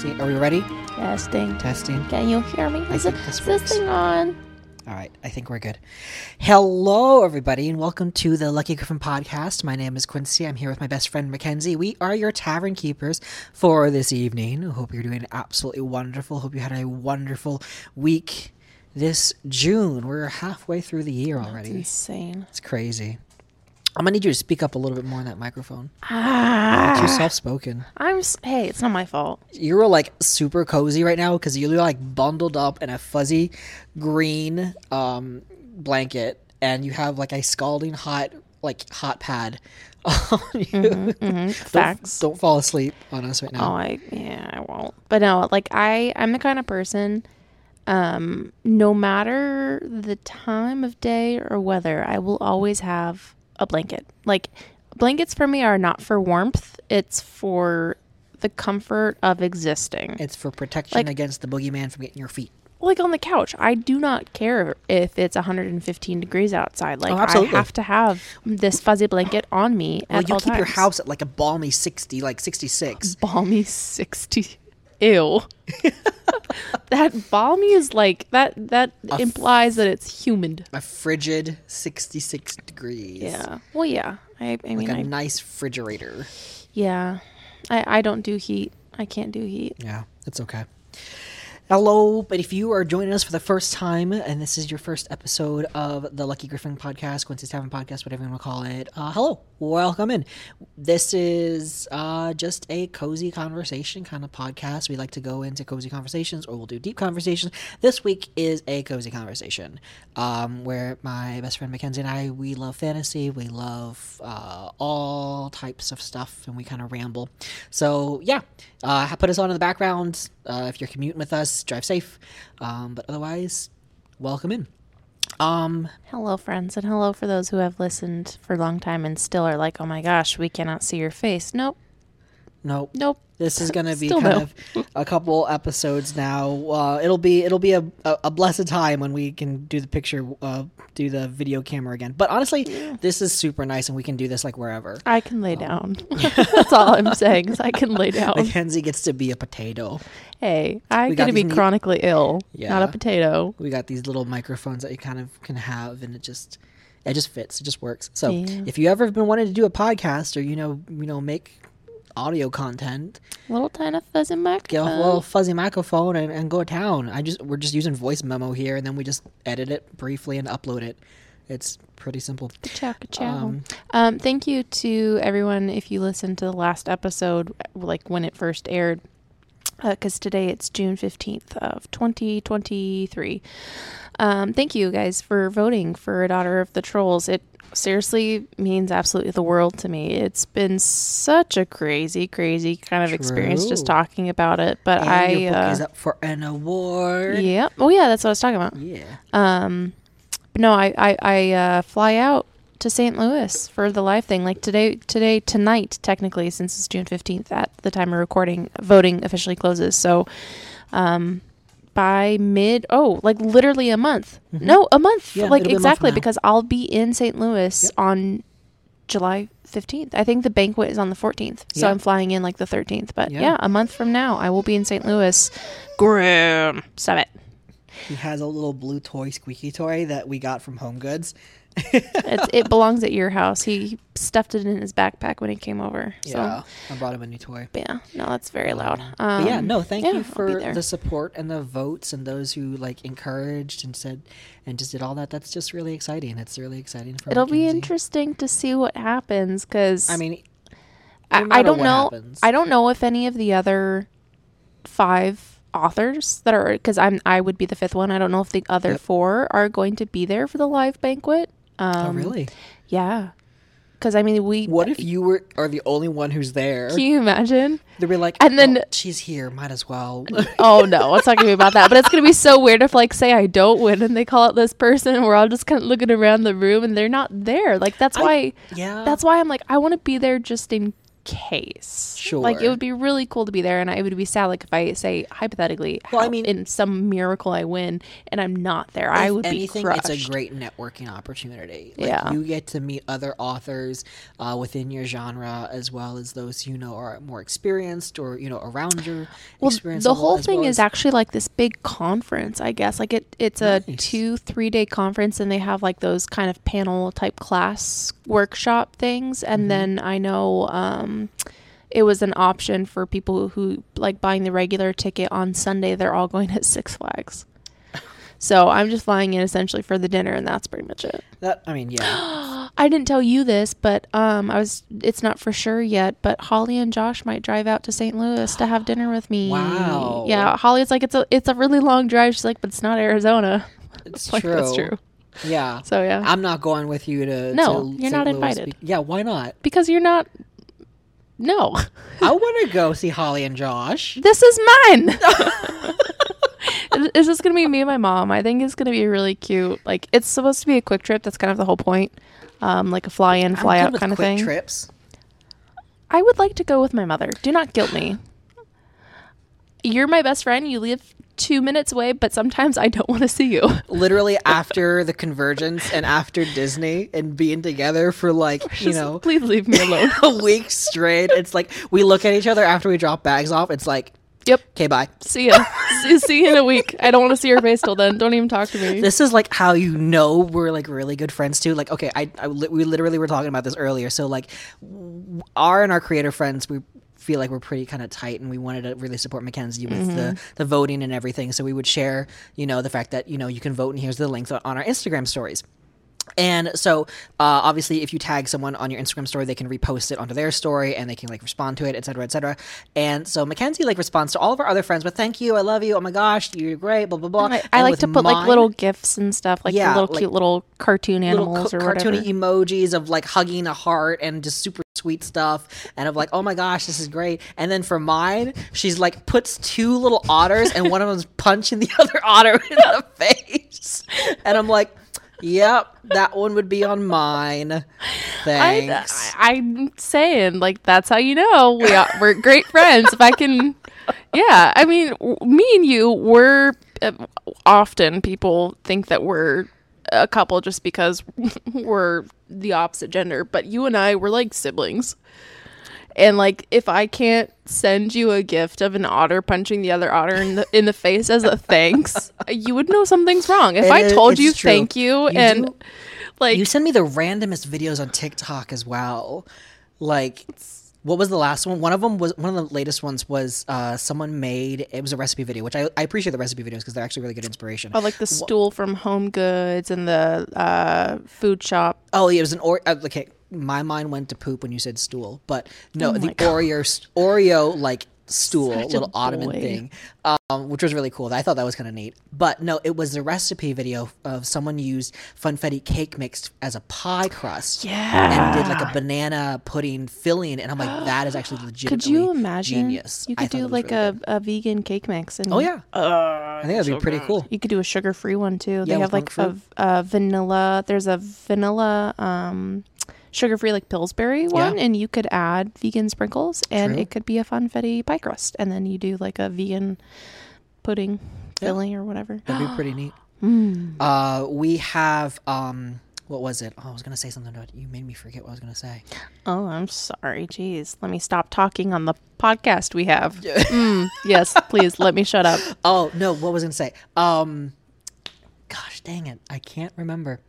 Testing. Are we ready? Testing. Testing. Can you hear me? I Is, it, this is this thing on? All right, I think we're good. Hello, everybody, and welcome to the Lucky Griffin podcast. My name is Quincy. I'm here with my best friend McKenzie. We are your tavern keepers for this evening. Hope you're doing absolutely wonderful. Hope you had a wonderful week this June. We're halfway through the year It's already. insane. It's crazy. I'm gonna need you to speak up a little bit more in that microphone. Too Ah, soft spoken. I'm. s- Hey, it's not my fault. You're like super cozy right now because you're like bundled up in a fuzzy green um, blanket, and you have like a scalding hot like hot pad on you. hmm Don't- Facts. Don't, fall asleep on us right Oh, now. I yeah, I won't. But no, like I, I'm the kind of person. Um, no matter the time of day or weather, I will always have a blanket. Like blankets for me are not for warmth; it's for the comfort of existing. It's for protection Like- against the boogeyman from getting your feet. like on the couch. I do not care if it's 115 degrees outside. Oh, like I Oh, absolutely. have to have this fuzzy blanket on me Well, you keep your house at like a balmy sixty, like sixty-six. balmy 60. Ew. that balmy is like that. That f- implies that it's humid. a frigid sixty-six degrees. Yeah. Well, yeah. I. I like mean, a I, nice refrigerator. yeah. I. I don't do heat. I can't do heat. Yeah, it's okay. Hello, but if you are joining us for the first time and this is your first episode of the Lucky Griffin podcast, Quincy's Tavern podcast, whatever you want to call it, uh, hello, welcome in. This is uh, just a cozy conversation kind of podcast. We like to go into cozy conversations or we'll do deep conversations. This week is a cozy conversation um, where my best friend McKenzie and I, we love fantasy, we love uh, all types of stuff, and we kind of ramble. So, yeah, uh, put us on in the background. Uh, if you're commuting with us, drive safe. Um, but otherwise, welcome in. Um, Hello, friends, and hello for those who have listened for a long time and still are like, "Oh my gosh, we cannot see your face." Nope. nope. Nope. This is gonna be Still kind no. of a couple episodes now. Uh, it'll be it'll be a, a, blessed time when we can do the picture, uh, do the video camera again. But honestly, this is super nice, and we can do this like wherever. I can lay down. That's all I'm saying is I can lay down. McKenzie gets to be a potato. Hey, I We get got to be neat- chronically ill, yeah, not a potato. We got these little microphones that you kind of can have, and it just it just fits. It just works. So Yeah. if you ever have been wanting to do a podcast or you know you know make audio content, Little tiny fuzzy microphone. get a little fuzzy microphone and, and go to town. I just we're just using voice memo here, and then we just edit it briefly and upload it. It's pretty simple. Ciao, ciao. Um, Um, thank you to everyone if you listened to the last episode, like when it first aired, because today it's June 15th of 2023. Um, thank you guys for voting for Daughter of the Trolls. It seriously means absolutely the world to me. It's been such a crazy, crazy kind of experience just talking about it. But and I, your book uh, is up for an award. yeah. Oh, yeah, that's what I was talking about. Yeah. Um, but no, I I, I uh, fly out to St. Louis for the live thing. Like today, today, tonight, technically, since it's June fifteenth at the time of recording, voting officially closes. So, um, by mid, oh, like literally a month. No, a month. Mm-hmm. Yeah, like a month exactly because I'll be in St. Louis Yep. on July 15th. I think the banquet is on the 14th. So Yeah. I'm flying in like the 13th. But Yeah. yeah, a month from now, I will be in St. Louis. Grim. Stop it. He has a little blue toy, squeaky toy that we got from Home Goods. It belongs at your house. He stuffed it in his backpack when he came over. So, Yeah, I brought him a new toy. but yeah, no, that's very loud. Um, yeah, no, thank yeah, you for the support and the votes and those who like encouraged and said and just did all that. That's just really exciting. It's really exciting for It'll be interesting to see what happens because I mean, I, no I matter don't know. happens. I don't know if any of the other five authors that are because I'm I would be the fifth one. I don't know if the other Yep. four are going to be there for the live banquet. Um, oh really? Yeah, because I mean we. What if you were are the only one who's there? Can you imagine? They'd be like, And then- "Oh, she's here. Might as well. Oh no, it's not gonna be about that. But it's gonna be so weird if like say I don't win and they call out this person and we're all just kind of looking around the room and they're not there. Like that's I- why yeah, that's why I'm like I want to be there just in case. Like it would be really cool to be there, and I would be sad. Like if I say hypothetically, Well, I mean- in some miracle I win and I'm not there, I would anything, be crushed. it's a great networking opportunity. Like, Yeah. you get to meet other authors uh, within your genre, as well as those you know are more experienced or you know around your well, experience. the whole thing well is as- actually like this big conference, I guess. Like it, it's a Nice. two, three day conference, and they have like those kind of panel type class workshop things. And Mm-hmm. then I know um, it was an option for people who like buying the regular ticket on Sunday. They're all going to Six Flags. So I'm just flying in essentially for the dinner, and that's pretty much it. that. I mean, yeah. I didn't tell you this, but um, I was. It's not for sure yet, but Holly and Josh might drive out to St. Louis to have dinner with me. Wow. Yeah, Holly's like it's a it's a really long drive. She's like, but it's not Arizona. It's like true. that's true. Yeah. So yeah, I'm not going with you to. No, to you're St. not Louis invited. be- yeah, why not? because you're not. No, I want to go see Holly and Josh. this is mine. Is this gonna be me and my mom? I think it's gonna be really cute. Like it's supposed to be a quick trip. That's kind of the whole point. Um, like a fly in, fly out kind of quick thing. Trips. I would like to go with my mother. Do not guilt me. You're my best friend. You live two minutes away, but sometimes I don't want to see you. Literally after the convergence and after Disney and being together for like you know please leave me alone. a week straight. It's like we look at each other after we drop bags off. It's like yep. okay, bye. See ya. see, see you in a week. I don't want to see your face till then. Don't even talk to me. This is like how you know we're like really good friends too. Like, okay, I, I we literally were talking about this earlier. So like, our and our creator friends, we feel like we're pretty kind of tight, and we wanted to really support McKenzie with the Mm-hmm. the voting and everything. So we would share, you know, the fact that you know you can vote, and here's the link on our Instagram stories. And so, uh, obviously, if you tag someone on your Instagram story, they can repost it onto their story, and they can like respond to it, et cetera, et cetera. And so McKenzie like responds to all of our other friends with "Thank you, I love you, oh my gosh, you're great," blah blah blah. I, I And like to put like little gifs and stuff, like Yeah, little like cute little cartoon little animals co- or whatever. cartoony emojis of like hugging a heart and just super sweet stuff and of like oh my gosh this is great and then for mine she's like puts two little otters and one of them's punching the other otter in the face and i'm like yep that one would be on mine thanks I, I'm saying like that's how you know we are, we're great friends. If I can, yeah. I mean, me and you, we're uh, often people think that we're a couple just because we're the opposite gender, but you and I we're like siblings. And like, if I can't send you a gift of an otter punching the other otter in the in the face as a thanks, you would know something's wrong. If It I told you true. thank you, You and do- like you send me the randomest videos on tiktok as well like what was the last one? One of them was one of the latest ones was uh, someone made it was a recipe video, which I, I appreciate the recipe videos because they're actually really good inspiration. Oh, like the stool from Home Goods and the uh, food shop. Oh, yeah, it was an or. Uh, okay, my mind went to poop when you said stool, but no, Oh the Oreo Oreo like stool, Such little ottoman boy. thing, um, which was really cool. I thought that was kind of neat. But no, it was a recipe video of someone used funfetti cake mix as a pie crust. Yeah. And did like a banana pudding filling, and I'm like, that is actually legit. Could you imagine? genius. You could thought do like really a, good. a vegan cake mix. And Oh yeah, I think that'd be pretty cool. You could do a sugar free one too. They Yeah, have like a, a vanilla. There's a vanilla um, sugar free like Pillsbury one, and you could add vegan sprinkles, and True. it could be a funfetti pie crust, and then you do like a vegan pudding filling or whatever. That'd be pretty neat. Mm. Uh, we have um, what was it? Oh, I was gonna say something about. You made me forget what I was gonna say. Oh, I'm sorry. Jeez, let me stop talking on the podcast we have. Mm, yes, please let me shut up. Oh no, what was I gonna say? Um, gosh, dang it, I can't remember.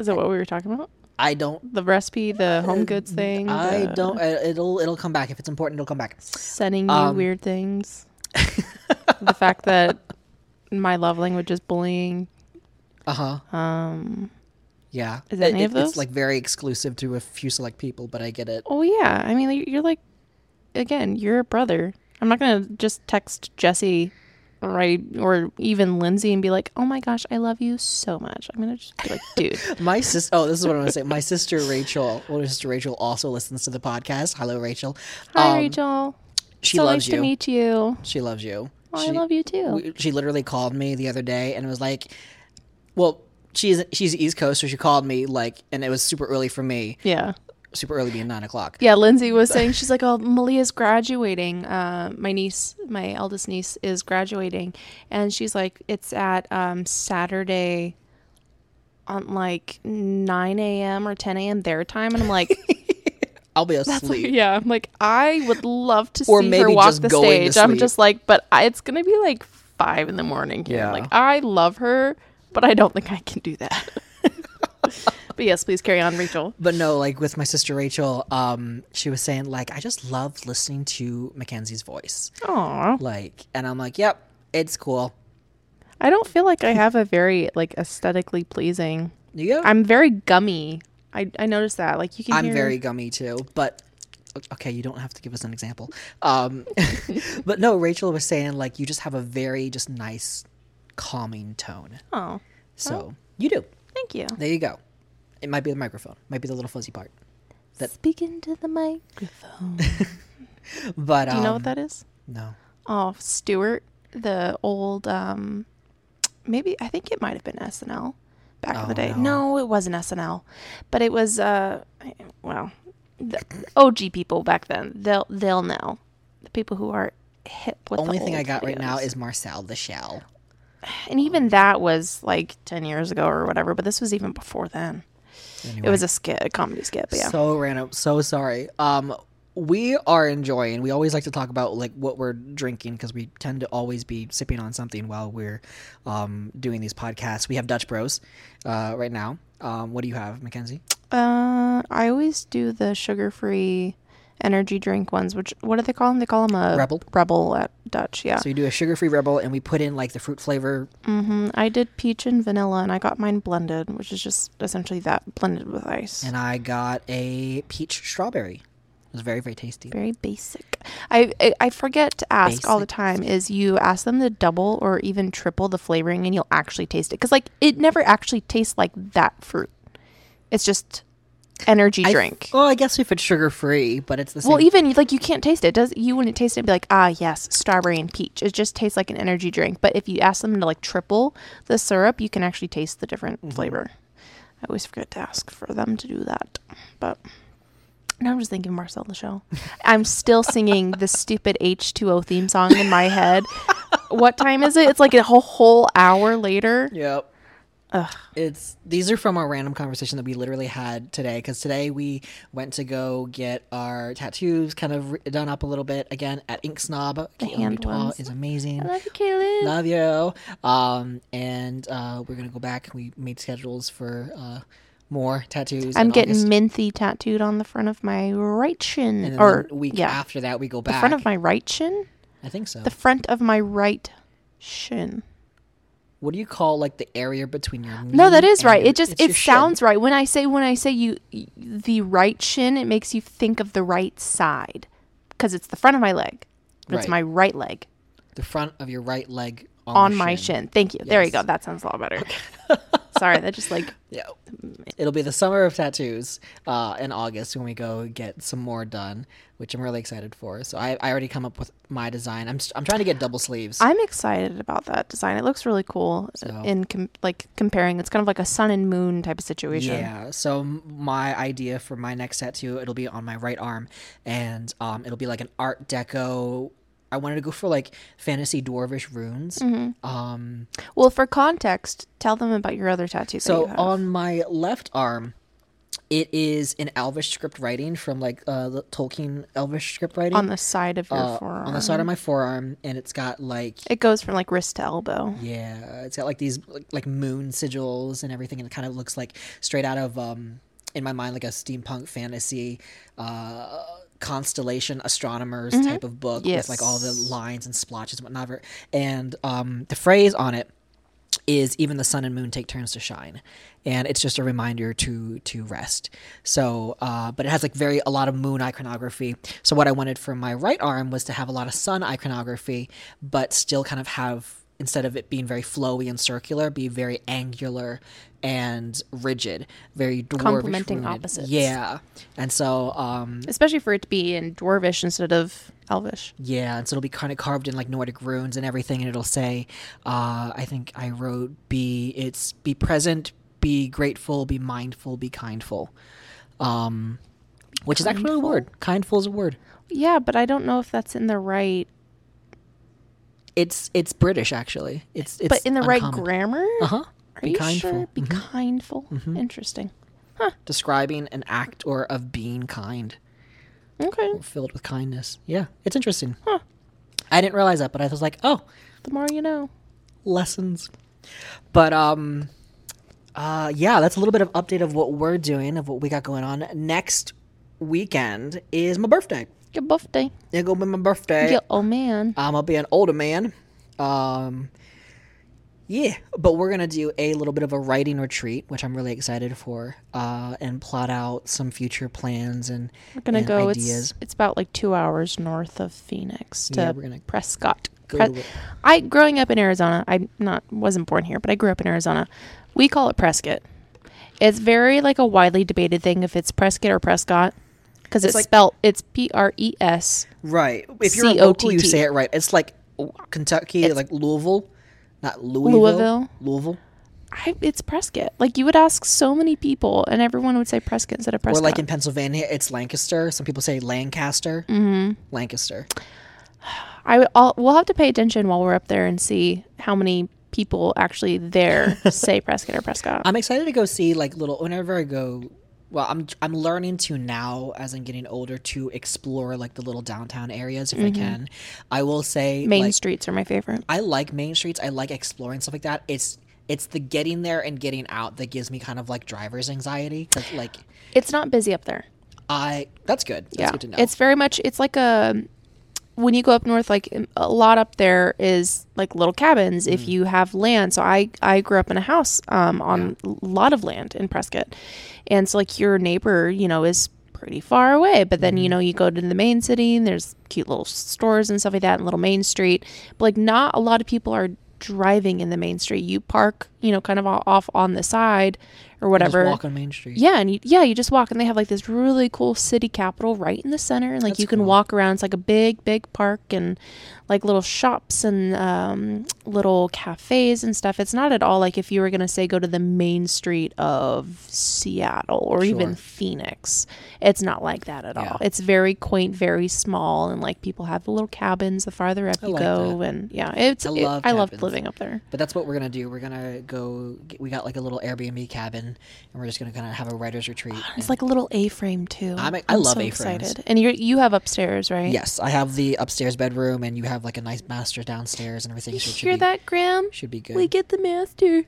Is that what we were talking about? I don't. The recipe, the home goods thing. I the don't. uh, It'll it'll come back if it's important. It'll come back. Sending you Um, weird things. the fact that my love language is bullying. Uh huh. Um. Yeah. Is any It- of It's like very exclusive to a few select people, but I get it. Oh yeah. I mean, you're like, again, you're a brother. I'm not gonna just text Jesse, right, or even Lindsay, and be like, "Oh my gosh, I love you so much." I'm gonna just be like, "Dude, My sis. Oh, this is what I'm gonna say. My sister Rachel, older sister Rachel, also listens to the podcast. Hello, Rachel. hi Um, Rachel. She so loves nice you. to meet you. She loves you. Oh, She- I love you too. we- she literally called me the other day and was like, "Well, she's she's East Coast, so she called me like, and it was super early for me. yeah. Super early being nine o'clock. Yeah, Lindsay was saying she's like, "Oh, Malia's graduating. Uh, my niece, my eldest niece, is graduating, and she's like, it's at um, Saturday, on like nine a.m. or ten a.m. their time, and I'm like, I'll be that's like, asleep. yeah, I'm like, I would love to Or see her walk the stage. I'm just like, but I, it's gonna be like five in the morning here. Yeah. Like, I love her, but I don't think I can do that. but yes, please carry on, Rachel. But no, like with my sister Rachel, um, she was saying like I just love listening to McKenzie's voice. Aw. Like, and I'm like, yep, it's cool. I don't feel like I have a very like aesthetically pleasing. You go. I'm very gummy. I I noticed that. Like you can. I'm hear- very gummy too, but okay, you don't have to give us an example. Um, but no, Rachel was saying like you just have a very just nice, calming tone. Oh, So you do. thank you. There you go. It might be the microphone, might be the little fuzzy part. That- Speaking to the microphone. But Do you know um, what that is? No. Oh, Stewart, the old um, maybe I think it might have been SNL back in Oh, the day. no. No. it wasn't SNL, but it was uh, well, the OG people back then. They'll they'll know. The people who are hip with Only the only thing I got right now is Marcel the Shell. and even that was like 10 years ago or whatever but this was even before then Anyway. it was a skit a comedy skit but yeah So random. So sorry. Um, we are enjoying. We always like to talk about like what we're drinking because we tend to always be sipping on something while we're um, doing these podcasts. We have Dutch Bros uh, right now. Um, what do you have, McKenzie? uh i always do the sugar-free energy drink ones which what do they call them they call them a Rebel. rebel at dutch yeah So you do a sugar-free Rebel, and we put in like the fruit flavor. hmm i did peach and vanilla and i got mine blended which is just essentially that blended with ice And I got a peach strawberry. It was very very tasty. very basic I, I i forget to ask all the time is you ask them to double or even triple the flavoring and you'll actually taste it because like it never actually tastes like that fruit it's just energy I- drink well, I guess if it's sugar-free, but it's the same. well even like you can't taste it does you wouldn't taste it and be like ah yes strawberry and peach it just tastes like an energy drink but if you ask them to like triple the syrup you can actually taste the different Mm-hmm. flavor i always forget to ask for them to do that but now I'm just thinking Marcel the Shell. I'm still singing the stupid H2O theme song in my head. what time is it? It's like a whole, whole hour later. Yep. Ugh. It's these are from our random conversation that we literally had today because today we went to go get our tattoos kind of re- done up a little bit again at Ink Snob. Caitlin hand Dutoit is amazing. I love you, Kaylin. Love you. Um, and uh, we're gonna go back. We made schedules for uh, more tattoos. I'm getting August. Minthy tattooed on the front of my right shin. and then or the week yeah, after that we go the back. front of my right shin. I think so. The front of my right shin. What do you call like the area between your No, that is right. It just it shin. sounds right when I say when I say you the right shin. It makes you think of the right side because it's the front of my leg. But It's my right leg the front of your right leg on, on the my shin. Thank you. There you go. That sounds a lot better. Sorry, that just like Yeah. It'll be the summer of tattoos uh, in August when we go get some more done, which I'm really excited for. So I, I already come up with my design. I'm, I'm trying to get double sleeves. I'm excited about that design. It looks really cool So- in com- like comparing. It's kind of like a sun and moon type of situation. yeah. So my idea for my next tattoo, it'll be on my right arm, and um, it'll be like an Art Deco. I wanted to go for like fantasy dwarvish runes. Mm-hmm. Um, Well, for context, tell them about your other tattoo. that So you have. on my left arm, it is an Elvish script writing from like uh, the Tolkien Elvish script writing on the side of your uh, forearm. on the side of my forearm, and it's got like It goes from like wrist to elbow. yeah, it's got like these like, like moon sigils and everything, and it kind of looks like straight out of um in my mind like a steampunk fantasy uh constellation astronomers type of book with like all the Mm-hmm. Lines and splotches and whatnot and um the phrase on it is even the sun and moon take turns to shine. And it's just a reminder to to rest. So uh but it has like very a lot of moon iconography. So what i wanted for my right arm was to have a lot of sun iconography but still kind of have instead of it being very flowy and circular be very angular and rigid very dwarvish Complementing rooted. opposites. yeah and so um Especially for it to be in dwarvish instead of elvish. yeah, and so it'll be kind of carved in like Nordic runes and everything, and it'll say, uh, I think I wrote, "Be it's be present, be grateful, be mindful, be kindful." Um, which is actually a kindful. word. Kindful is a word. Yeah, but I don't know if that's in the right. It's it's British actually. It's it's but in the right grammar. Uh-huh. Are Be you kindful. sure? Be Mhm. kindful. Interesting. Huh. Describing an act or of being kind. Okay. filled with kindness. Yeah, it's interesting. Huh. I didn't realize that, but I was like, oh, The more you know. lessons. But um, uh, yeah, that's a little bit of update of what we're doing, of what we got going on. Next weekend is my birthday. Your birthday. It's gonna be my birthday. Yeah. Oh man. I'm gonna be an older man. Um, yeah, but we're gonna do a little bit of a writing retreat, which I'm really excited for, uh, and plot out some future plans and We're gonna and go. ideas. It's it's about like two hours north of Phoenix to Yeah, we're gonna Prescott. Go to. I growing up in Arizona. I not wasn't born here, but I grew up in Arizona. We call it Prescott. It's very like a widely debated thing if it's Prescott or Prescott because It's it's, like- spelled it's P R E S. Right. If you're local, you say it right. It's like Kentucky, It's- like Louisville, not Louisville. Louisville. Louisville. I, it's Prescott. Like you would ask so many people, and everyone would say Prescott instead of Prescott. Or like in Pennsylvania, it's Lancaster. Some people say Lancaster. Mm-hmm. Lancaster. I I'll, we'll have to pay attention while we're up there and see how many people actually there say Prescott or Prescott. I'm excited to go see like little. Whenever I go, well, I'm I'm learning to now as I'm getting older to explore like the little downtown areas if I mm-hmm. can. I will say Main like, streets are my favorite. I like main streets. I like exploring stuff like that. It's it's the getting there and getting out that gives me kind of like driver's anxiety like It's not busy up there. I that's good. That's yeah, good to know. it's very much. It's like a when you go up north. Like a lot up there is like little cabins Mm. if you have land. So I I grew up in a house um, on a lot of land in Prescott, and so like your neighbor, you know, is pretty far away. But then Mm-hmm. you know you go to the main city and there's cute little stores and stuff like that, and little main street. But like not a lot of people are driving in the main street. You park, you know, kind of off on the side or Just whatever. walk on Main Street. Yeah, and you, yeah, you just walk, and they have like this really cool city capitol right in the center, and like That's you can cool. walk around. It's like a big, big park, and like little shops and um, little cafes and stuff. It's not at all like if you were gonna say go to the main street of Seattle or even Phoenix. It's not like that at Yeah. all. It's very quaint, very small, and like people have little cabins the farther up I you like go, and yeah, it's I it- love I loved living up there. But that's what we're gonna do. We're gonna go. We got like a little Airbnb cabin, and we're just gonna kind of have a writers retreat. It's like a little A-frame too. I'm- I love so A-frames. excited. And you you have upstairs, right? yes, I have the upstairs bedroom, and you have like a nice master downstairs and everything. You so hear be, that, Graham? Should be good. We get the master.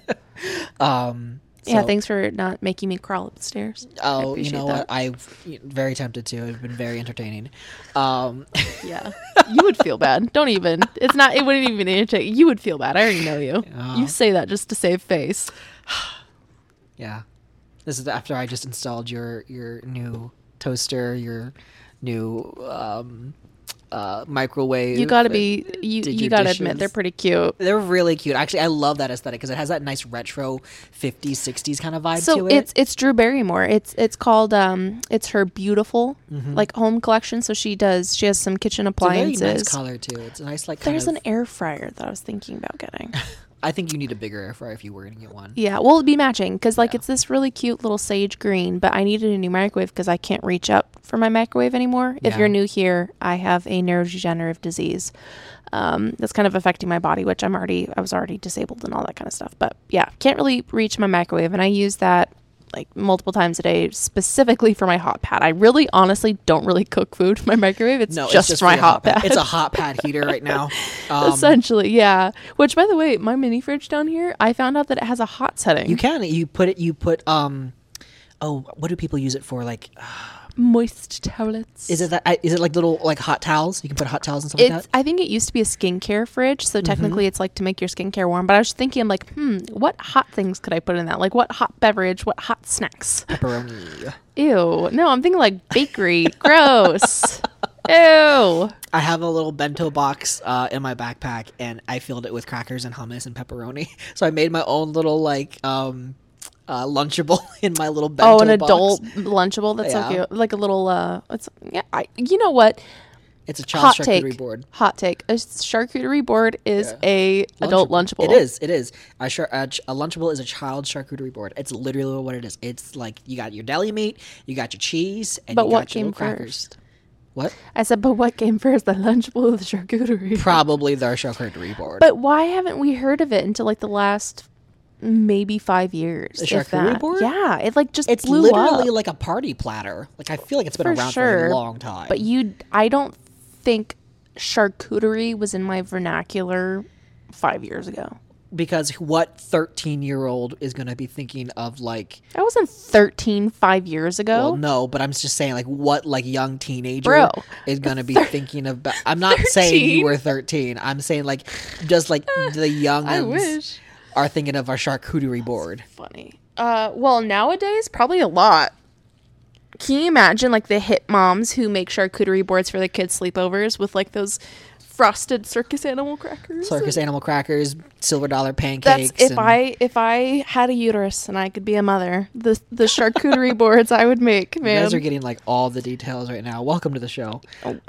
um. yeah, thanks for not making me crawl up the stairs. Oh, you know that. what? I've very tempted to. It's been very entertaining. Um, Yeah, you would feel bad. Don't even. It's not. It wouldn't even irritate. You would feel bad. I already know you. Yeah. You say that just to save face. yeah, this is after I just installed your your new toaster, your new um, uh, microwave. You got to be. You you got to admit they're pretty cute. They're really cute. Actually, I love that aesthetic because it has that nice retro 50s, 60s kind of vibe So to it. it's it's Drew Barrymore. It's it's called um it's her beautiful Mhm. like home collection. So she does she has some kitchen It's a very appliances. nice color too. It's a nice like. There's of, an air fryer that I was thinking about getting. I think you need a bigger air fryer if you were gonna get one. Yeah, well, it'd be matching because like Yeah. it's this really cute little sage green, but I needed a new microwave because I can't reach up for my microwave anymore. If you're new here, I have a neurodegenerative disease um, that's kind of affecting my body, which I'm already I was already disabled and all that kind of stuff. But yeah, can't really reach my microwave, and I use that like multiple times a day specifically for my hot pad. I really honestly don't really cook food in my microwave. It's No, just, it's just for my hot pad. It's a hot pad heater right now. Um, Essentially, yeah. Which, by the way, my mini fridge down here, I found out that it has a hot setting. you can you put it. You put um. Oh, what do people use it for? Like, moist towelettes. is it that? I- Is it like little like hot towels? You can put hot towels and stuff like It's. that. I think it used to be a skincare fridge, so technically it's like to make your skincare warm. But I was thinking, like, hmm, what hot things could I put in that? Like, what hot beverage? What hot snacks? Pepperoni. Ew. No, I'm thinking like bakery. Gross. Ew. I have a little bento box uh, in my backpack, and I filled it with crackers and hummus and pepperoni. So I made my own little like um, uh, lunchable in my little bento Oh, an box. adult lunchable. That's Yeah. so cute. Like a little. uh It's yeah. I. You know what? It's a child Hot charcuterie take. board. Hot take. A charcuterie board is Yeah. a adult lunchable. It is. It is. A, char- a, ch- a lunchable is a child charcuterie board. It's literally what it is. It's like you got your deli meat, you got your cheese, and But you what got your came crackers. first? What? I said, but what came first, the lunchable or the charcuterie? Probably the charcuterie board. But why haven't we heard of it until like the last maybe five years? The charcuterie board? Yeah, it like just it's blew literally up. like a party platter. Like I feel like it's been For around for a long time. But you, I don't think charcuterie was in my vernacular five years ago. because what 13 year old is going to be thinking of like I wasn't 13 five years ago. well no but i'm just saying like what like young teenager Bro, is going to be thinking of i'm not saying you were 13 i'm saying like just like the young I wish. Are thinking of our charcuterie board Funny. Uh, well, nowadays probably a lot. Can you imagine like the hit moms who make charcuterie boards for the kids' sleepovers with like those frosted circus animal crackers? circus animal crackers silver dollar That's pancakes if and- I if I had a uterus and I could be a mother, the the charcuterie boards I would make, Man, you guys are getting like all the details right now welcome to the show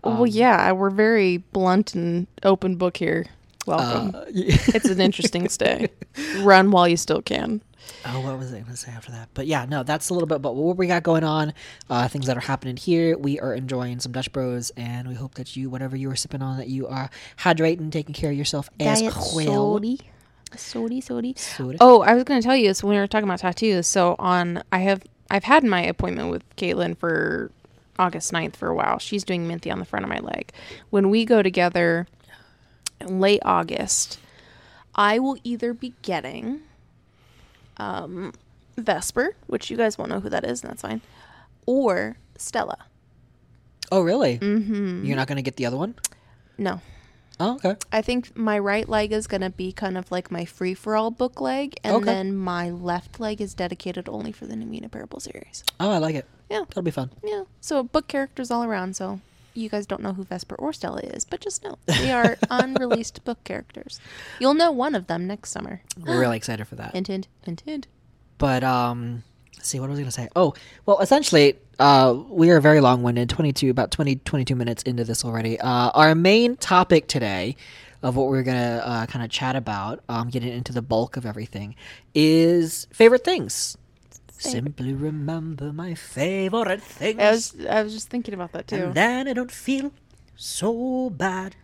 well, yeah, we're very blunt and open book here. Welcome. uh, it's an interesting stay. Run while you still can. Oh, what was I going to say after that? But yeah, no, that's a little bit about what we got going on, uh, things that are happening here. We are enjoying some Dutch Bros, and we hope that you, whatever you are sipping on, that you are hydrating, taking care of yourself as well. Sody, sody. Soda. Oh, I was gonna tell you. So when we were talking about tattoos, so on, I have I've had my appointment with Caitlin for August 9th for a while. She's doing Minthy on the front of my leg. When we go together in late August, I will either be getting um, Vesper, which you guys won't know who that is, and that's fine, or Stella. Oh, really? Mm-hmm. You're not going to get the other one? No, Oh, okay. I think my right leg is going to be kind of like my free for all book leg, and Okay. then my left leg is dedicated only for the Namina Parable series. Oh, I like it. Yeah. That'll be fun. Yeah. So book characters all around. So you guys don't know who Vesper or Stella is, but just know they are unreleased book characters. You'll know one of them next summer. We're really excited for that. Hint, hint, hint, hint. But um, let's see what was I going to say. Oh, well, essentially, uh, we are very long-winded. Twenty-two, about 20, 22 minutes into this already. Uh, our main topic today, of what we're gonna uh, kind of chat about, um, getting into the bulk of everything, is favorite things. Simply remember my favorite things, I was I was just thinking about that too. and then I don't feel so bad.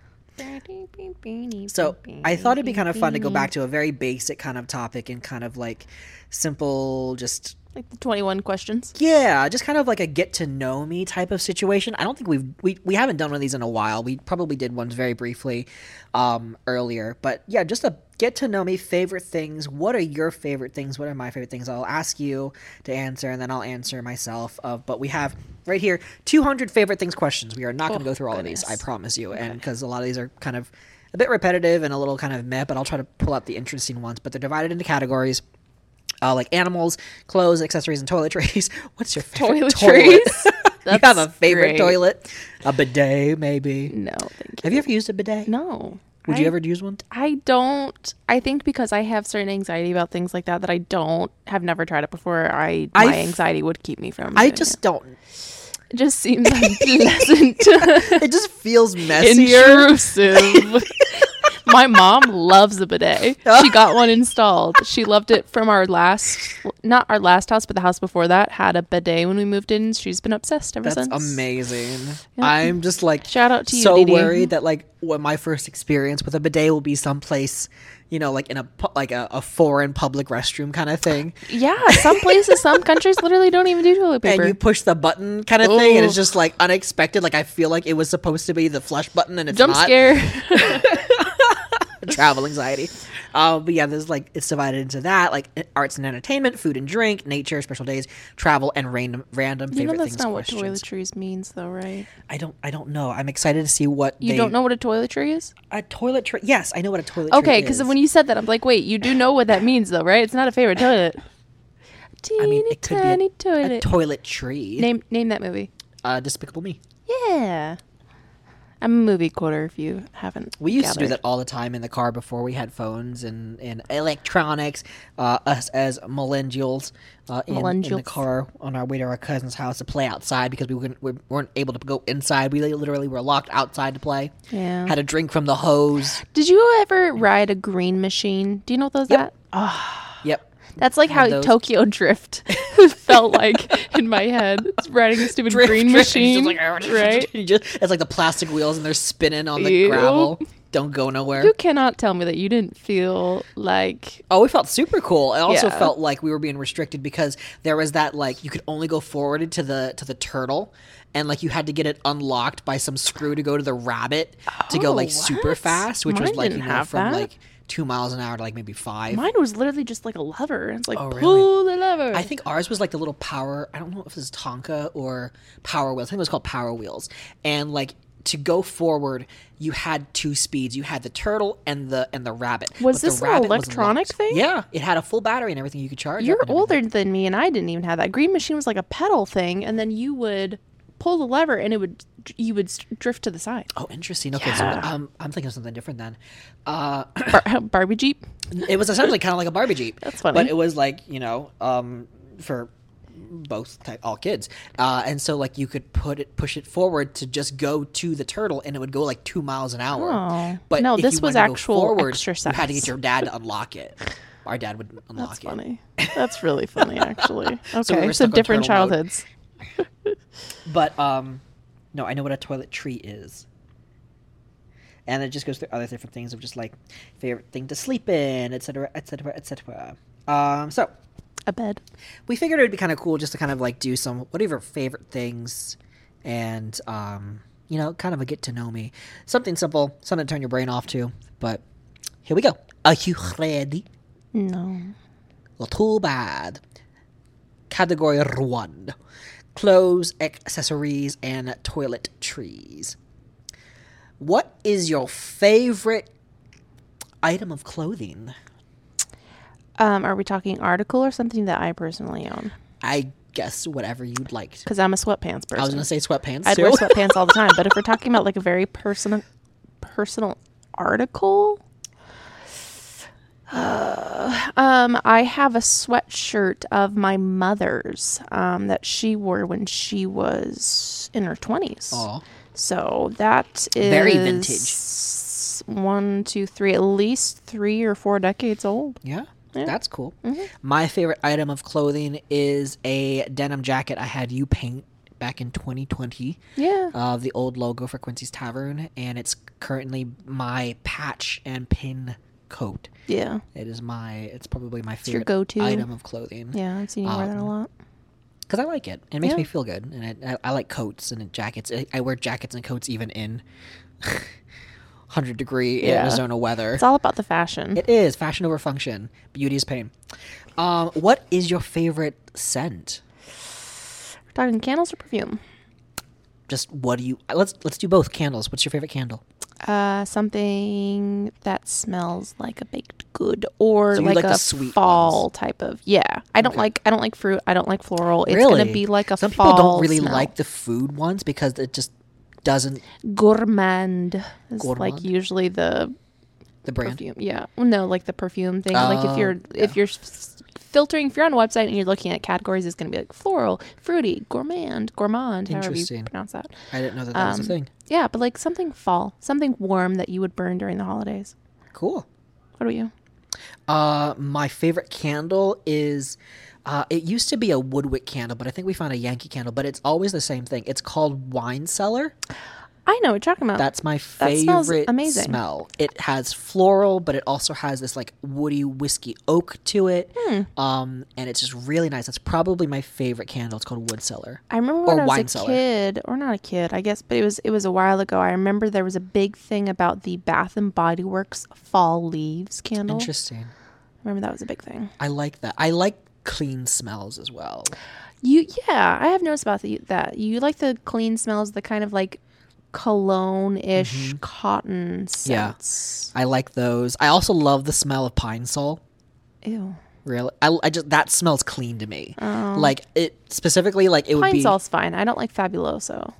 So I thought it'd be kind of fun to go back to a very basic kind of topic and kind of like simple, just like the twenty one questions. yeah, just kind of like a get to know me type of situation. I don't think we've we, we haven't done one of these in a while. We probably did ones very briefly um earlier, but yeah, just a get to know me favorite things. What are your favorite things? What are my favorite things? I'll ask you to answer and then I'll answer myself. Of but we have right here 200 favorite things questions. We are not going to Oh, go through all of these. I promise you. And because a lot of these are kind of a bit repetitive and a little kind of meh, but I'll try to pull out the interesting ones. But they're divided into categories uh, like animals, clothes, accessories, and toiletries. What's your favorite toilet? Toiletries? you have a favorite great. toilet? A bidet, maybe. No, thank you. Have you ever used a bidet? No. Would I, you ever use one? I don't. I think because I have certain anxiety about things like that that I don't have never tried it before. I I my anxiety would keep me from. I just it. don't. It just seems unpleasant. It just feels messier. intrusive. My mom loves a bidet. She got one installed. She loved it from our last, not our last house, but the house before that had a bidet when we moved in. She's been obsessed ever That's since. amazing. I'm just like Shout out to you, so Dee. worried that like what my first experience with a bidet will be someplace, you know, like in a like a, a foreign public restroom kind of thing, Yeah, some places, some countries literally don't even do toilet paper. and you push the button kind of thing, and it's just like unexpected. Like I feel like it was supposed to be the flush button, and it's Jump not. scare. travel anxiety. Uh, but yeah, there's like it's divided into that, like arts and entertainment, food and drink, nature, special days, travel, and random random you know favorite that's things not questions. what toiletries means, though, right? I don't I don't know. I'm excited to see what You they, don't know what a toiletry is? a toilet tray. Yes, I know what a toilet. Okay, because because when you said that, I'm like, wait, you do know what that means, though, right? It's not a favorite toilet. Teeny I mean, it could tiny be a, toilet. a toilet tree. name name that movie. uh, Despicable Me. Yeah. I'm a movie quarter If you haven't, We used to do that all the time in the car before we had phones and, and electronics. Uh, us as millennials, uh, in, in the car on our way to our cousin's house to play outside because we weren't, we weren't able to go inside. We literally were locked outside to play. Yeah. Had a drink from the hose. Did you ever ride a green machine? Do you know what those Yep. that? Yep. That's like how those. Tokyo Drift felt like in my head. It's riding a stupid Drift, green drift, machine, like, right? just- it's like the plastic wheels and they're spinning on the Ew. gravel. Don't go nowhere. You cannot tell me that you didn't feel like Oh, we felt super cool. It also Yeah. felt like we were being restricted because there was that like you could only go forward to the to the turtle, and like you had to get it unlocked by some screw to go to the rabbit to go Oh, like super fast, which was like you know have from that. like two miles an hour to like maybe five. mine was literally just like a lever. It's like Oh, really? pull the lever. I think ours was like the little power. I don't know if it was Tonka or Power Wheels. I think it was called Power Wheels. And like to go forward, you had two speeds. You had the turtle and the and the rabbit. Was But the this an electronic thing? Yeah, it had a full battery and everything you could charge. You're older than me, and I didn't even have that. Green machine was like a pedal thing, and then you would pull the lever, and it would you would drift to the side. Oh, interesting. Okay, Yeah. so um, I'm thinking of something different then. Uh, Bar- Barbie Jeep. it was essentially kind of like a Barbie Jeep. That's funny. But it was like you know, um, for both type, all kids, uh, and so like you could put it, push it forward to just go to the turtle, and it would go like two miles an hour. Oh. But No, if this you was wanted to go actual forward, exercise. You had to get your dad to unlock it. Our dad would unlock That's it. funny. That's really funny, actually. Okay, we so, were stuck on different turtle mode. childhoods. But um, no, I know what a toilet tree is. And it just goes through other different things of just like favorite thing to sleep in, etc., etc., etc. Um, so A bed. we figured it would be kind of cool just to kind of like do some whatever favorite things, and um, you know, kind of a get to know me, something simple, something to turn your brain off to. But here we go. Are you ready? No. Well, too bad. Category one clothes, accessories, and toilet trees. What is your favorite item of clothing? Um, are we talking article or something that I personally own? I guess whatever you'd like. Because I'm a sweatpants person. I was going to say sweatpants. I'd wear sweatpants all the time. But if we're talking about like a very personal, personal article, uh, um, I have a sweatshirt of my mother's um, that she wore when she was in her twenties. Aw. So that is Very vintage. One, two, three, at least three or four decades old. Yeah, Yeah. that's cool. Mm-hmm. My favorite item of clothing is a denim jacket I had you paint back in 2020 Yeah. of the old logo for Quincy's Tavern, and it's currently my patch and pin coat. Yeah. It is my. It's probably my your favorite go-to. item of clothing. Yeah. I've seen you wear that a Um, lot. because I like it. It makes Yeah. me feel good, and it, I, I like coats and jackets. I, I wear jackets and coats even in hundred degree Yeah. Arizona weather. It's all about the fashion. It is fashion over function. Beauty is pain. Um, what is your favorite scent? Talking candles or perfume? Just what do you? Let's let's do both candles. What's your favorite candle? Uh, something that smells like a baked good or So like, like a sweet fall ones. type of. Yeah, I don't Okay. like. I don't like fruit. I don't like floral. It's really? gonna be like a Some fall. people don't really smell. like the food ones because it just doesn't gourmand. Is like usually the the brand. perfume. Yeah, no, like the perfume thing. like if Oh, you're if you're filtering, if you're on a website and you're looking at categories, it's gonna be like floral, fruity, gourmand, gourmand, however you pronounce that. I didn't know that that was a Um, thing. Yeah, but like something fall, something warm that you would burn during the holidays. Cool. What about you? Uh, my favorite candle is. Uh, it used to be a Woodwick candle, but I think we found a Yankee candle. But it's always the same thing. It's called Wine Cellar. I know what you're talking about. That's my That smells favorite amazing. smell. It has floral, but it also has this like woody whiskey oak to it. Hmm. Um, and it's just really nice. That's probably my favorite candle. It's called Wood Cellar. I remember Or when I was wine a cellar. kid, or not a kid, I guess, but it was it was a while ago. I remember there was a big thing about the Bath and Body Works fall leaves candle. Interesting. I remember that was a big thing. I like that. I like clean smells as well. You, yeah, I have noticed about the, that. You like the clean smells, the kind of like cologne-ish cotton Mm-hmm. Yeah. scents. I like those. I also love the smell of pine sol. Ew. Really, I, I just that smells clean to me. Like it specifically, like it would Oh. Pine be. salt's fine. I don't like Fabuloso.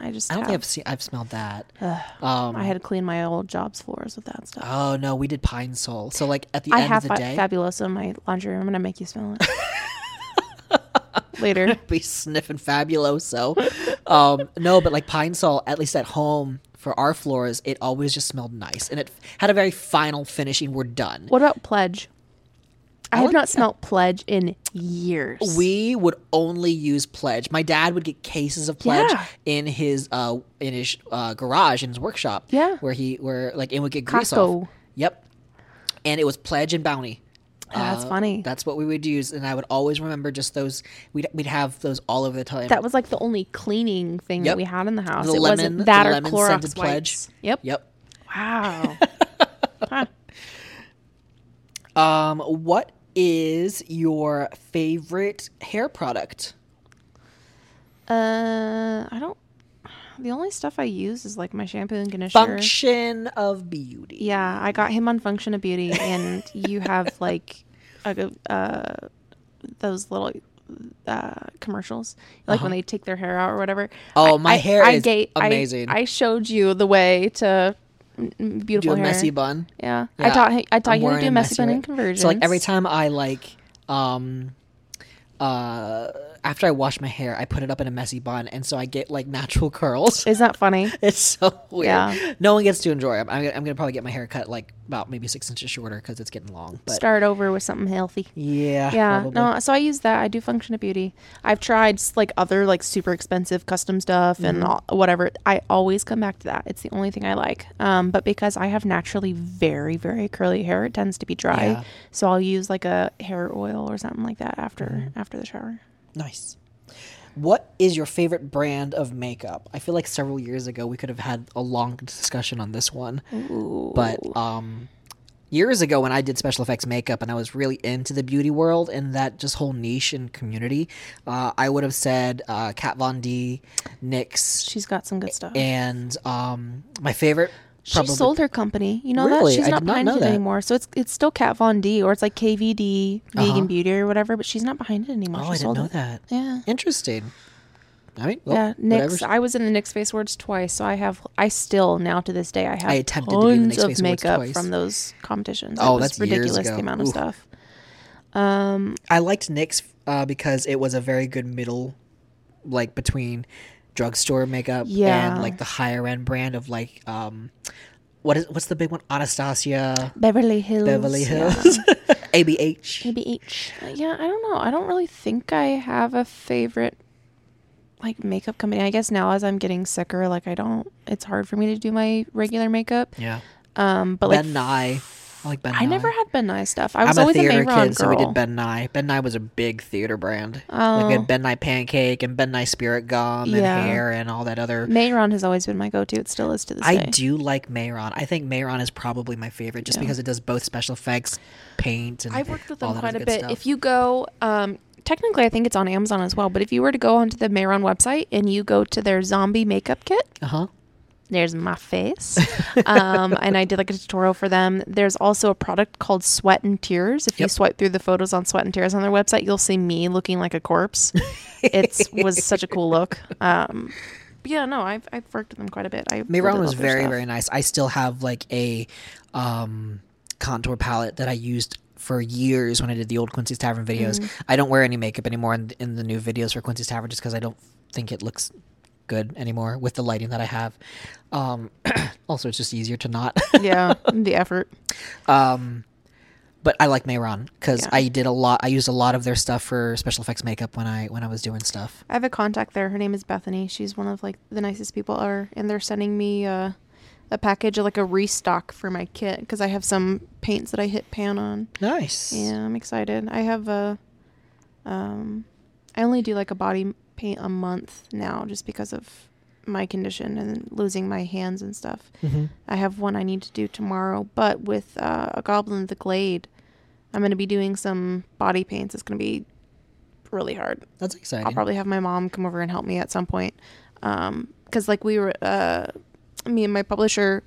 I just I don't have, think I've seen. I've smelled that. Ugh, Um, I had to clean my old jobs floors with that stuff. Oh no, we did Pine Sol. So like at the I end of the fa- day, Fabuloso in my laundry room. I'm gonna make you smell it later. be sniffing fabuloso. um, no, but like Pine Sol, at least at home for our floors, it always just smelled nice, and it had a very final finishing. We're done. What about Pledge? I, I have like not that. smelt Pledge in years. We would only use Pledge. My dad would get cases of Pledge Yeah. in his uh in his uh, garage in his workshop. Yeah. where he where like it would get grease off. Yep, and it was Pledge and Bounty. That's Uh, funny. That's what we would use, and I would always remember just those. We'd we'd have those all over the time. That was like the only cleaning thing Yep. that we had in the house. The it lemon- wasn't the that or lemon Clorox scented Pledge. wipes. Yep. Yep. Wow. Huh. Um, what is your favorite hair product? Uh, I don't. The only stuff I use is like my shampoo and conditioner. Function of beauty. Yeah, I got him on Function of Beauty, and you have like, a, uh, those little uh commercials like when they take their hair out or whatever Uh-huh. Oh, I- my I- hair I is ga- amazing. I, showed you the way to mm, Do beautiful a hair messy bun. yeah. Yeah, i taught i taught I'm you how to do a messy messy bun and conversions So like every time I like um uh after I wash my hair, I put it up in a messy bun, and so I get like natural curls. is that funny It's so weird. Yeah. No one gets to enjoy it. I'm, I'm, gonna- I'm gonna probably get my hair cut like about maybe six inches shorter because it's getting long. But start over with something healthy yeah, yeah probably. no so i use that i do function of beauty i've tried like other like super expensive custom stuff and Mm-hmm. all, whatever i always come back to that it's the only thing i like um, but because i have naturally very very curly hair it tends to be dry Yeah. so i'll use like a hair oil or something like that after Mm-hmm. after the shower Nice. What is your favorite brand of makeup? I feel like several years ago we could have had a long discussion on this one. Ooh. But um years ago when I did special effects makeup and I was really into the beauty world and that just whole niche and community, uh, I would have said uh, Kat Von D, NYX, she's got some good stuff and um, my favorite she sold her company you know Really? that she's not did not behind it that. anymore so it's it's still kat von d or it's like kvd vegan Uh-huh. beauty or whatever but she's not behind it anymore Oh, she I didn't sold know it. that. yeah Interesting. I mean, well, yeah, whatever. NYX. I was in the NYX Face Awards twice, so I have. I still now to this day I have I attempted to be in the tons of makeup from those competitions. Oh, it was that's ridiculous the amount of Oof. stuff. Um, I liked NYX uh, because it was a very good middle, like between drugstore makeup Yeah. and like the higher end brand of like um, what is what's the big one? Anastasia, Beverly Hills. Beverly yeah. Hills, ABH. ABH. Uh, Yeah, I don't know. I don't really think I have a favorite like makeup company. I guess now as I'm getting sicker, like I don't. It's hard for me to do my regular makeup. Yeah, Um, but like Ben Nye. I like Ben. I never had Ben Nye stuff. I was I'm always a, theater Mehron kid, girl. so we did Ben Nye. Ben Nye was a big theater brand. Like we Oh. had Ben Nye pancake and Ben Nye spirit gum Yeah. and hair and all that other. Mehron has always been my go-to. It still is to this I day. I do like Mehron. I think Mehron is probably my favorite just Yeah. because it does both special effects, paint, and I've worked with them quite a bit. stuff. If you go, um, technically, I think it's on Amazon as well. But if you were to go onto the Mehron website and you go to their zombie makeup kit, uh huh. There's my face, um, and I did like a tutorial for them. There's also a product called Sweat and Tears. If you swipe through the photos on Sweat and Tears on their website, you'll see me looking like a corpse. it was such a cool look. Um, yeah, no, I've I've worked with them quite a bit. I Mehron was very stuff. very nice. I still have like a um, contour palette that I used for years when I did the old Quincy's Tavern videos. Mm-hmm. I don't wear any makeup anymore in, in the new videos for Quincy's Tavern just because I don't think it looks good anymore with the lighting that I have. Um, also, it's just easier to not. yeah, the effort. Um, but I like Mehron because Yeah. I did a lot. I used a lot of their stuff for special effects makeup when I when I was doing stuff. I have a contact there. Her name is Bethany. She's one of like the nicest people ever, and they're sending me uh, a package of like a restock for my kit because I have some paints that I hit pan on. Nice. Yeah, I'm excited. I have a, um, I only do like a body paint a month now just because of my condition and losing my hands and stuff. hmm I have one I need to do tomorrow, but with uh, a Goblin of the Glade, I'm going to be doing some body paints. It's going to be really hard. That's exciting. I'll probably have my mom come over and help me at some point. Um, cause like we were, uh, me and my publisher,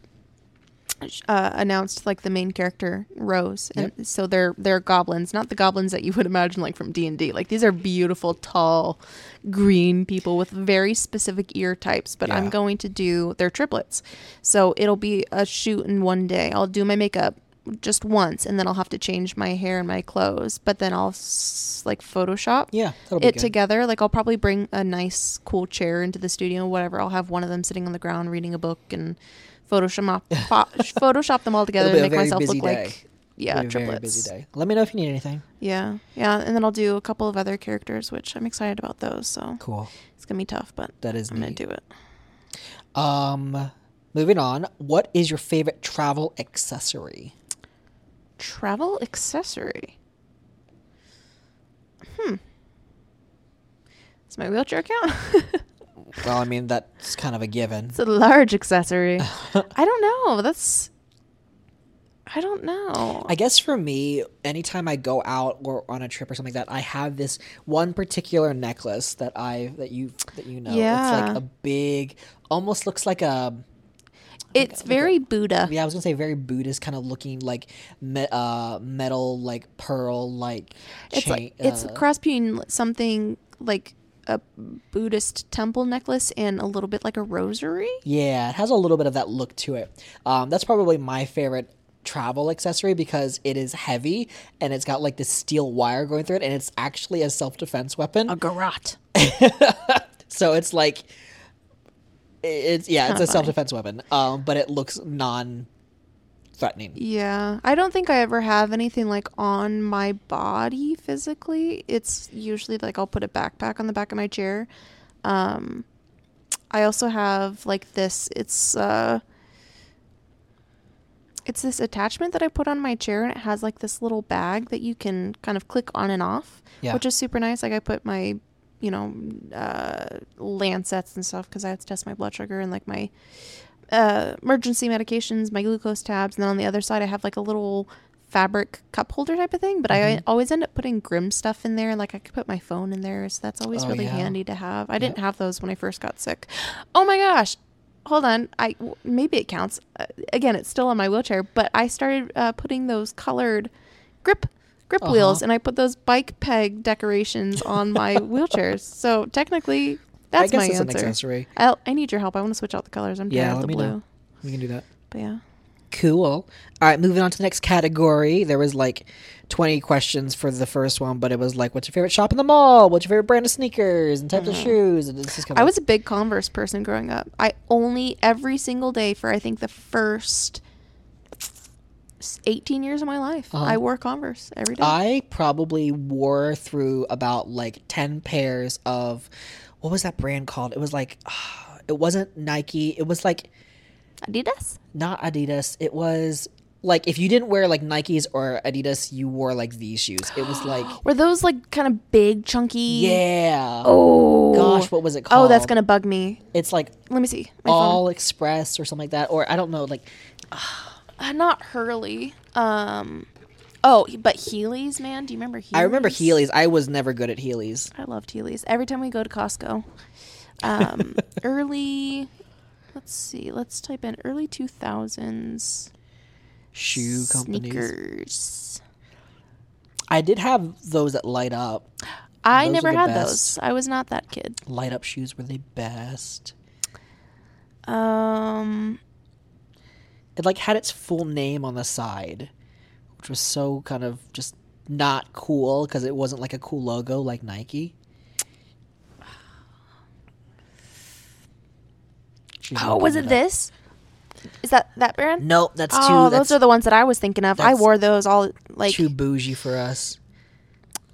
uh, announced like the main character Rose, and so they're they're goblins, not the goblins that you would imagine like from D and D. Like these are beautiful, tall, green people with very specific ear types. But I'm going to do their triplets, so it'll be a shoot in one day. I'll do my makeup just once, and then I'll have to change my hair and my clothes. But then I'll s- like Photoshop Yeah, it together. Like I'll probably bring a nice, cool chair into the studio, whatever. I'll have one of them sitting on the ground reading a book and Photoshop Photoshop them all together It'll to be a make myself look day. like yeah It'll be a very triplets. Let me know if you need anything. Yeah, yeah, and then I'll do a couple of other characters, which I'm excited about those. So Cool. it's gonna be tough, but That is I'm gonna do it. Um, moving on. What is your favorite travel accessory? Travel accessory. Hmm. Does my wheelchair count? Well, I mean that's kind of a given. it's a large accessory. I don't know. That's. I don't know. I guess for me, anytime I go out or on a trip or something like that, I have this one particular necklace that I that you that you know. Yeah. It's like a big, almost looks like a it's like a- very Buddha. yeah. I was gonna say very Buddhist kind of looking like me, uh, metal like pearl like. It's like it's a cross between something like a Buddhist temple necklace and a little bit like a rosary. Yeah, it has a little bit of that look to it. Um, that's probably my favorite travel accessory because it is heavy and it's got like this steel wire going through it, and it's actually a self defense weapon. A garrote. so it's like it's yeah, it's kinda a self defense weapon. Um, but it looks non threatening. Yeah, I don't think I ever have anything like on my body physically. It's usually like I'll put a backpack on the back of my chair. Um, I also have like this. It's uh, it's this attachment that I put on my chair, and it has like this little bag that you can kind of click on and off, Yeah. which is super nice. Like I put my, you know, uh, lancets and stuff because I have to test my blood sugar and like my uh, emergency medications, my glucose tabs, and then on the other side I have like a little fabric cup holder type of thing. But I Mm-hmm. always end up putting Grim stuff in there. Like I could put my phone in there, so that's always Oh, really yeah. handy to have. I didn't have those when I first got sick. Oh my gosh. Hold on, I w- maybe it counts. Uh, again, it's still on my wheelchair, but I started uh, putting those colored grip grip Uh-huh. wheels, and I put those bike peg decorations on my wheelchairs. So technically, that's I guess my an answer. accessory. I I need your help. I want to switch out the colors. I'm Yeah, let of the me blue. know. We can do that. But yeah. Cool. All right, moving on to the next category. There was like 20 questions for the first one, but it was like, what's your favorite shop in the mall? What's your favorite brand of sneakers and types of shoes? And it's just kind Mm-hmm. I was a big Converse person growing up. I only every single day for I think the first 18 years of my life, Uh-huh. I wore Converse every day. I probably wore through about like 10 pairs of what was that brand called? It was like it wasn't Nike. It was like Adidas? not Adidas. It was like if you didn't wear like Nikes or Adidas, you wore like these shoes. It was like Were those like kind of big, chunky? yeah. Oh Gosh, what was it called? Oh, that's gonna bug me. It's like Let me see. My All Express or something like that, or I don't know, like. Uh, not Hurley. Um. Oh, but Heelys, man. Do you remember Heelys? I remember Heelys. I was never good at Heelys. I loved Heelys. Every time we go to Costco. Um, early. Let's see. Let's type in early 2000s Shoe companies. sneakers. I did have those that light up. I Those never had best. those. I was not that kid. Light up shoes were the best. Um, It like had its full name on the side, which was so kind of just not cool because it wasn't like a cool logo like Nike. Oh, was it up. this? Is that that brand? Nope, that's too. oh, that's those are the ones that I was thinking of. I wore those all like too bougie for us.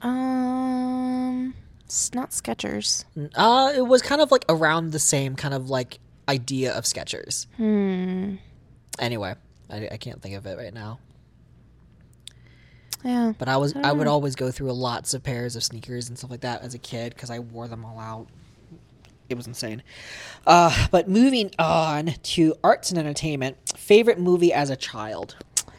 um, it's not Skechers. Uh, it was kind of like around the same kind of like idea of Skechers. Hmm. Anyway, I, I can't think of it right now. Yeah. But I was I I, would know. always go through lots of pairs of sneakers and stuff like that as a kid because I wore them all out. It was insane. Uh, but moving on to arts and entertainment, favorite movie as a child,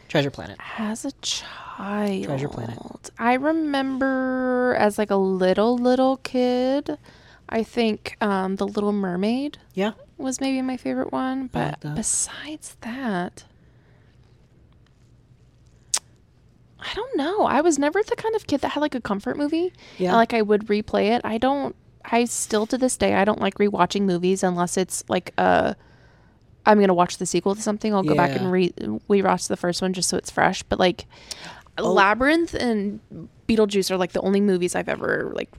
Treasure Planet. As a child, Treasure Planet. I remember as like a little little kid. I think um, the Little Mermaid Yeah, was maybe my favorite one, like but besides that, I don't know. I was never the kind of kid that had like a comfort movie. Yeah. Like I would replay it. I don't. I still to this day I don't like rewatching movies unless it's like uh I'm gonna watch the sequel to something. I'll go back and re rewatch the first one just so it's fresh. But like Oh. Labyrinth and Beetlejuice are like the only movies I've ever like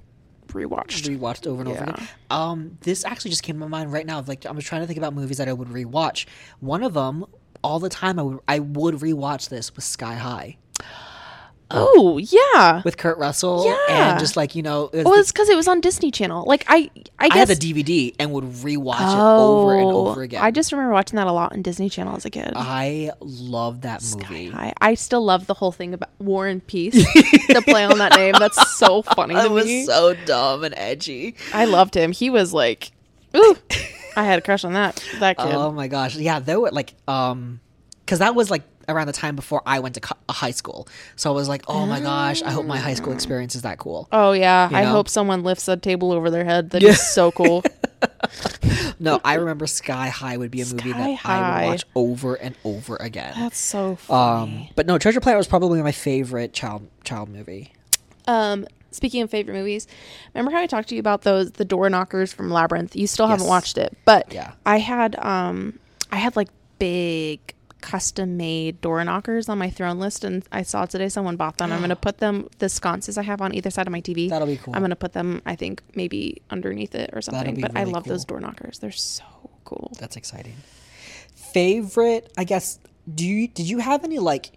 rewatched. rewatched over and over again. Um, this actually just came to my mind right now. Like I was trying to think about movies that I would rewatch. One of them, all the time, I would I would rewatch this was Sky High Oh yeah. with Kurt Russell Yeah. and just like you know, it was Well, it's because it was on Disney Channel. Like I, I I had the DVD and would rewatch it over and Oh, over again. I just remember watching that a lot on Disney Channel as a kid. I love that movie. I, I still love the whole thing about War and Peace. the play on that name. That's so funny It was so dumb and edgy. I loved him. He was like, ooh. I had a crush on that that kid. Oh my gosh, yeah, were like, um, because that was like around the time before I went to co- a high school, so I was like, oh my gosh, I hope my high school experience is that cool. oh yeah. I know? hope someone lifts a table over their head. That'd be so cool. No, I remember Sky High would be a movie Sky that I High. would watch over and over again. That's so Um, funny. but no, Treasure Planet was probably my favorite child child movie. Um, speaking of favorite movies, remember how I talked to you about those the door knockers from Labyrinth? You still haven't Yes. watched it, but Yeah. I had um I had like big custom made door knockers on my throne list and I saw today someone bought them. I'm gonna put them the sconces I have on either side of my TV. That'll be cool. I'm gonna put them I think maybe underneath it or something. But I really love those door knockers. They're so cool. That's exciting. Favorite, I guess. Do you did you have any like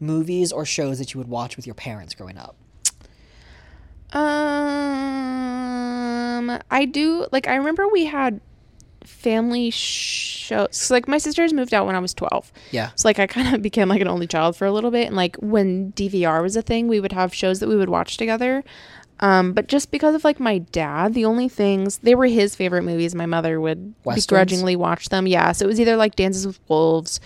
movies or shows that you would watch with your parents growing up? Um, I do like. I remember we had family shows. So, like my sisters moved out when I was twelve. Yeah. So like I kind of became like an only child for a little bit, and like when DVR was a thing, we would have shows that we would watch together. Um, but just because of like my dad, the only things they were his favorite movies, my mother would Westerns? begrudgingly watch them. Yeah, so it was either like Dances with Wolves,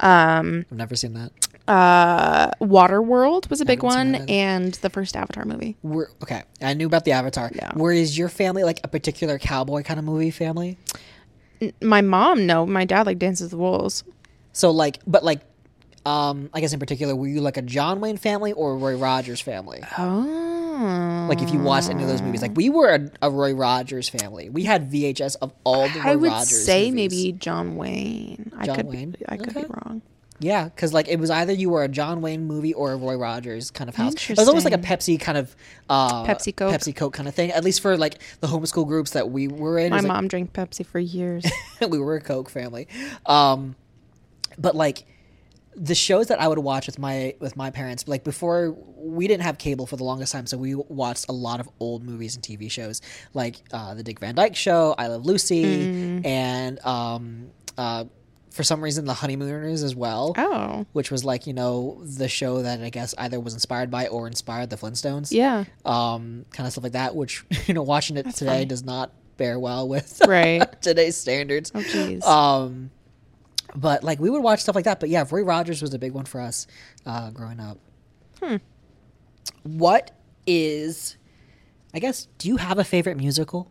um, I've never seen that. uh, Waterworld was a big one, and the first Avatar movie. Were, okay, I knew about the Avatar. Yeah. Where is your family like a particular cowboy kind of movie family? My mom, no, my dad like Dances with Wolves. So like, but like, um, I guess in particular, were you like a John Wayne family or a Roy Rogers family? Oh, Like if you watched any of those movies, like we were a, a Roy Rogers family. We had VHS of all the Roy I would Rogers. say movies. maybe John Wayne. I could Wayne? be, I could Okay. be wrong. Yeah, because like it was either you were a John Wayne movie or a Roy Rogers kind of house. It was almost like a Pepsi kind of uh, Pepsi Coke. Pepsi Coke kind of thing. At least for like the homeschool groups that we were in. My was, like, mom drank Pepsi for years. we were a Coke family. Um, but like the shows that I would watch with my with my parents, like before we didn't have cable for the longest time, so we watched a lot of old movies and TV shows, like uh, the Dick Van Dyke Show, I Love Lucy, Mm. and um, uh, for some reason the Honeymooners as well. oh, Which was like you know the show that I guess either was inspired by or inspired the Flintstones, yeah, um, kind of stuff like that. Which you know watching it today funny. does not bear well with right. today's standards. Oh, jeez. Um, but like we would watch stuff like that. But yeah, Roy Rogers was a big one for us uh, growing up. Hmm. What is, I guess, do you have a favorite musical?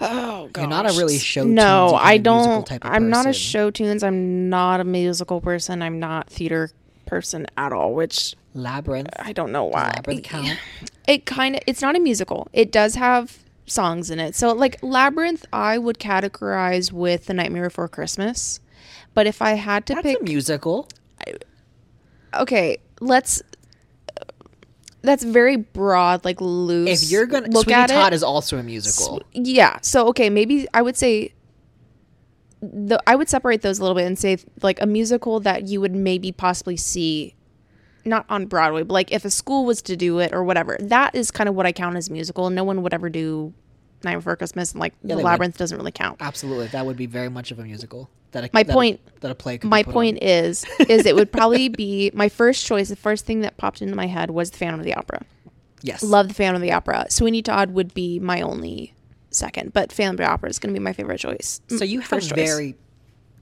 Oh, god. You're not a really show. Tunes. No, I kind of musical don't. type of I'm not a show tunes. I'm not a musical person. I'm not theater person at all. Which Labyrinth. I don't know why. Labyrinth count. It kind of. It's not a musical. It does have songs in it. So like Labyrinth, I would categorize with The Nightmare Before Christmas. But if I had to That's pick a musical. okay, let's. That's very broad, like loose. If you're gonna look Sweeney at Todd it, is also a musical. yeah. So okay, maybe I would say. The I would separate those a little bit and say like a musical that you would maybe possibly see, not on Broadway, but like if a school was to do it or whatever. That is kind of what I count as musical. No one would ever do Night Before Christmas, and like Yeah, the they would. Labyrinth doesn't really count. Absolutely, that would be very much of a musical. That a, My that a- point- that a play. My put on. point is is it would probably be my first choice the first thing that popped into my head was the phantom of the opera Yes. love the phantom of the opera sweeney todd would be my only second but phantom of the opera is going to be my favorite choice So mm, you have First choice. very.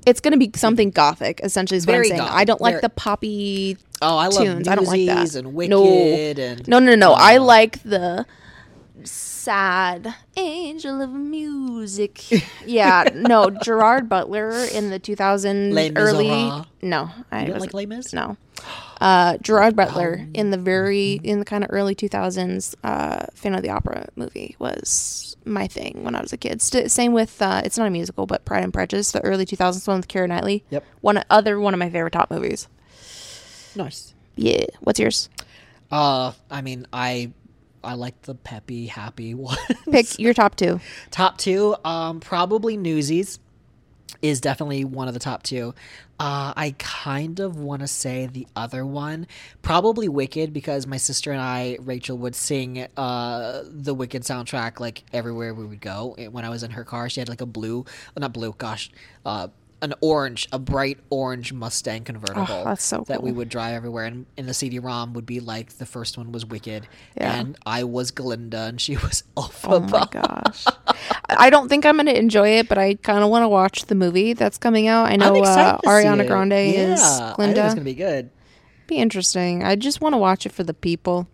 it's going to be something gothic essentially is what i'm saying gothic. i don't like Very- the poppy Oh, I love tunes i don't like that and Wicked no and no no no no i like the sad angel of music. yeah, no, Gerard Butler in the 2000s Les early. Miserables. No, I You don't like Les Mis? No. Uh, Gerard Butler in the very in the kind of early 2000s uh, Phantom of the Opera movie was my thing when I was a kid. St- same with uh, it's not a musical, but Pride and Prejudice, the early 2000s one with Keira Knightley. Yep. One other one of my favorite top movies. Nice. Yeah. What's yours? Uh, I mean, I I like the peppy, happy one. Pick your top two. top two, um, probably Newsies is definitely one of the top two. Uh, I kind of want to say the other one, probably Wicked, because my sister and I, Rachel, would sing uh, the Wicked soundtrack like everywhere we would go. When I was in her car, she had like a blue, not blue, gosh, uh, an orange, a bright orange Mustang convertible. Oh, so That we would drive everywhere, and in the CD-ROM would be like the first one was Wicked, Yeah. and I was Glinda, and she was Alpha. Oh my gosh. I don't think I'm going to enjoy it, but I kind of want to watch the movie that's coming out. I know uh, to Ariana. Grande is Yeah, I think Glinda. it's gonna be good. be interesting. I just want to watch it for the people,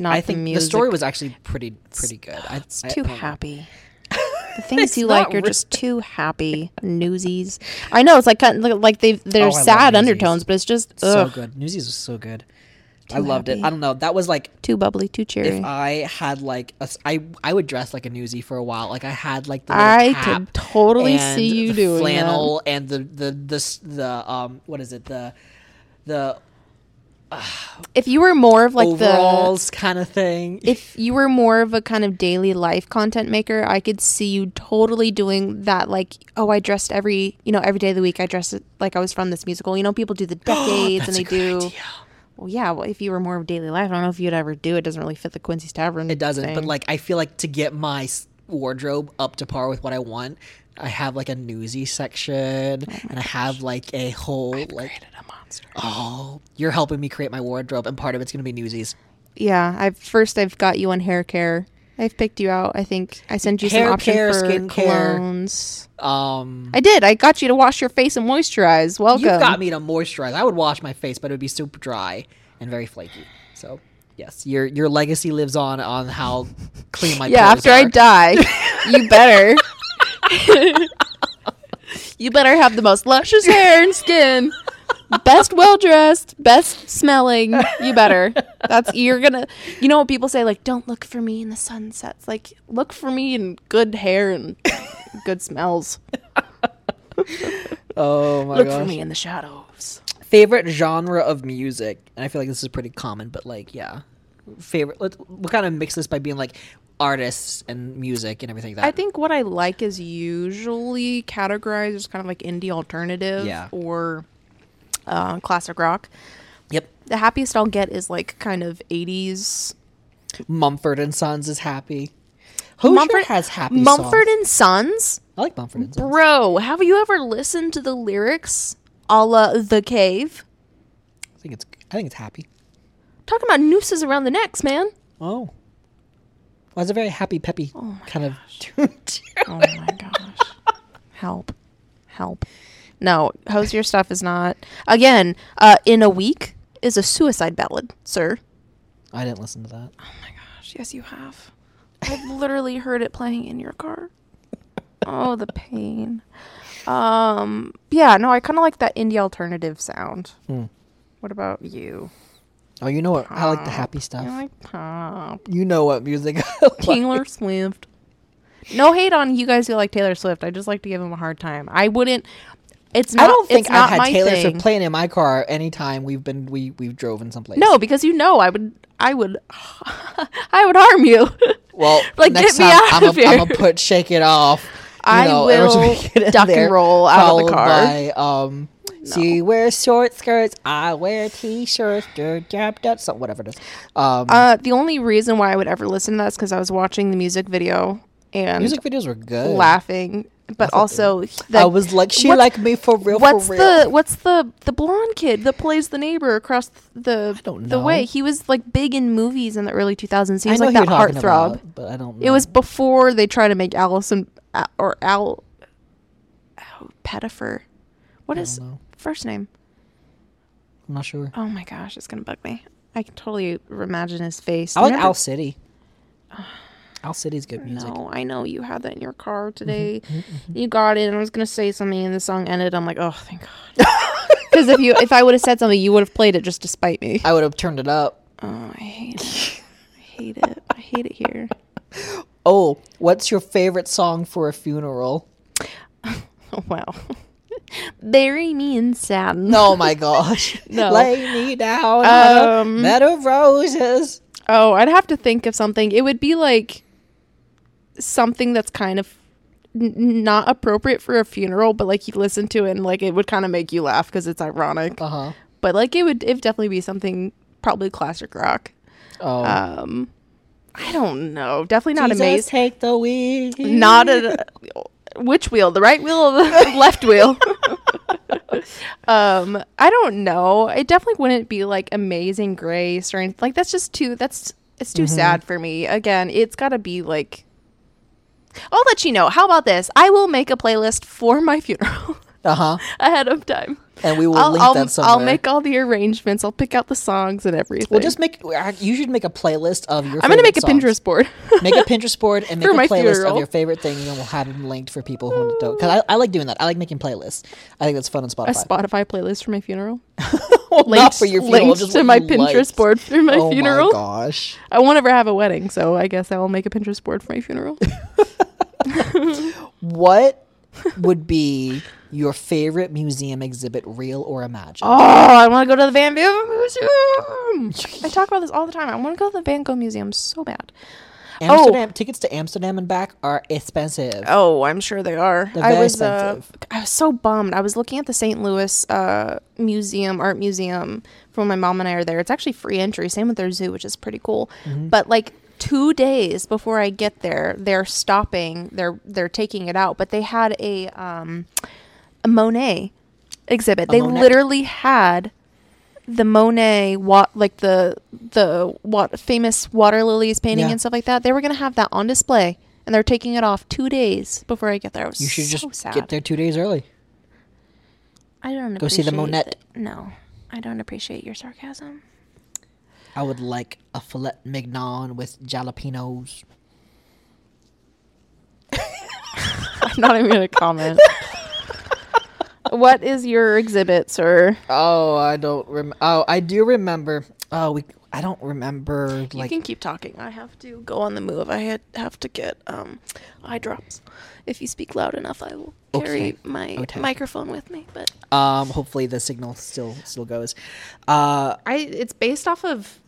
not I the think the story was actually pretty pretty good. It's I- too I happy. The things It's you like not are re- just too happy. Newsies. I know it's like kind of like they Oh, I there's sad undertones, but it's just So good. Newsies was so good. I Too loved it. I don't know. That was like too bubbly, too cheery. if I had like a s- I I would dress like a newsie for a while. Like I had like the I cap could totally and see you the doing flannel and the the the s- the um what is it the the that. If you were more of like the kind of thing. if you were more of a kind of daily life content maker, I could see you totally doing that. Like, oh, I dressed every, you know, every day of the week. I dressed like I was from this musical. You know, people do the decades and they do. idea. Well, yeah. Well, if you were more of daily life, I don't know if you'd ever do it. Doesn't really fit the Quincy's Tavern. It doesn't, but like I feel like to get my wardrobe up to par with what I want, I have like a newsy section, oh and I have like a whole like. Oh, you're helping me create my wardrobe, and part of it's gonna be newsies. Yeah. I've first I've got you on hair care. I've picked you out. I think I sent you Hair some options care, for skincare. colognes. Um, I did. I got you to wash your face and moisturize. Welcome. you've got me to moisturize. I would wash my face, but it would be super dry and very flaky. So yes, your your legacy lives on on how clean my yeah, clothes after I are. die, you better. you better have the most luscious hair and skin. Best well dressed, best smelling. You better. That's you're gonna. You know what people say? Like, don't look for me in the sunsets. Like, look for me in good hair and good smells. Oh my god. Look gosh. for me in the shadows. favorite genre of music and i feel like this is pretty common but like yeah favorite let's we'll kind of mix this by being like artists and music and everything like that I think what I like is usually categorized as kind of like indie alternative Yeah. or uh, classic rock. yep The happiest I'll get is like kind of 80s. mumford and sons is happy Hozier Mumford has happy Mumford songs. and Sons? i like mumford and sons Bro, have you ever listened to the lyrics a la The Cave? i think it's i think it's happy Talking about nooses around the necks, man. oh well, it's a very happy peppy kind of Oh my gosh. Help. Help. No, Hozier stuff is not. Again, uh, In a Week is a suicide ballad, sir. i didn't listen to that Oh my Gosh, yes, you have. I've literally heard it playing in your car. Oh, the pain. Um, yeah, no, I kind of like that indie alternative sound. Hmm. What about you? oh you know what i like the happy stuff I like pop. you know what music like. Taylor Swift. No hate on you guys who like Taylor Swift. I just like to give him a hard time. I wouldn't. It's not. I don't think I've had Taylor thing. Swift playing in my car anytime we've been we we've driven someplace. No, because you know I would. I would. I would harm you. Well, Like, next get me time out I'm of a, I'm gonna put "Shake It Off." I know, will we get in duck and roll out of the car. By, um, She wears short skirts. I wear t-shirts. Dab, dab, so whatever it is. Um, Uh, the only reason why I would ever listen to that is because I was watching the music video and music videos were good. laughing, but also the, I was like, she like me for real. what's for real. the what's the the blonde kid that plays the neighbor across the the way? He was like big in movies in the early 2000s. He was like that heartthrob. about, but I don't. know. It was before they tried to make Allison uh, or Al, Al Pettyfer. What is know. first name? I'm not sure. Oh my gosh, it's gonna bug me. I can totally imagine his face. I like Owl City. Owl City's good music. No, I know you had that in your car today. Mm-hmm, You got it, and I was gonna say something, and the song ended. I'm like, oh, thank God. Because if you, if I would have said something, you would have played it just to spite me. I would have turned it up. Oh, I hate it. I hate it. I hate it here. Oh, what's your favorite song for a funeral? Oh, wow. Bury me in sadness. Oh my gosh. No. Lay me down on a Um, bed of roses. Oh, I'd have to think of something. It would be like something that's kind of n- not appropriate for a funeral, but like you listen to it and like it would kind of make you laugh because it's ironic. Uh huh. But like it would, it would definitely be something probably classic rock. Oh. Um, I don't know. Definitely not Jesus, amazing. take the wheel. Not a which wheel? The right wheel or the left wheel? um, I don't know. It definitely wouldn't be like Amazing Grace or anything. Like that's just too. That's it's too sad for me. Again, it's got to be like. I'll let you know. How about this? I will make a playlist for my funeral Uh huh. ahead of time. And we will I'll, link I'll, that somewhere. I'll make all the arrangements. I'll pick out the songs and everything. We'll just make. You should make a playlist of your. I'm gonna make a songs. Pinterest board. make a Pinterest board and make a playlist funeral. of your favorite things, and we'll have them linked for people who don't. Because I, I like doing that. I like making playlists. I think that's fun on Spotify. a Spotify. Playlist for my funeral. Well, not Linked, for your funeral, linked just to my Pinterest liked. board for my oh funeral. my gosh! I won't ever have a wedding, so I guess I will make a Pinterest board for my funeral. What would be your favorite museum exhibit, real or imagined? oh, I want to go to the Van Gogh Museum. I talk about this all the time. I want to go to the Van Gogh Museum so bad. Amsterdam tickets to Amsterdam and back are expensive. Oh, I'm sure they are. They're I was uh. I was so bummed. I was looking at the St. Louis uh, museum, art museum, from when my mom and I are there. It's actually free entry. Same with their zoo, which is pretty cool. Mm-hmm. But like two days before I get there, they're stopping. They're they're taking it out. But they had a um, a Monet exhibit. they Monet? literally had the Monet what like the the what famous water lilies painting Yeah. and stuff like that. They were gonna have that on display, and they're taking it off two days before I get there. I was you should so just sad. get there two days early. I don't Go see the Monet. it. No, I don't appreciate your sarcasm. I would like a filet mignon with jalapenos. I'm not even gonna comment. what is your exhibit, sir? Oh, I don't rem. Oh, I do remember. Oh, we. I don't remember. you can keep talking. I have to go on the move. I had, have to get um, eye drops. If you speak loud enough, I will carry Okay. my Okay. microphone with me. But Um, hopefully the signal still still goes. Uh, I, it's based off of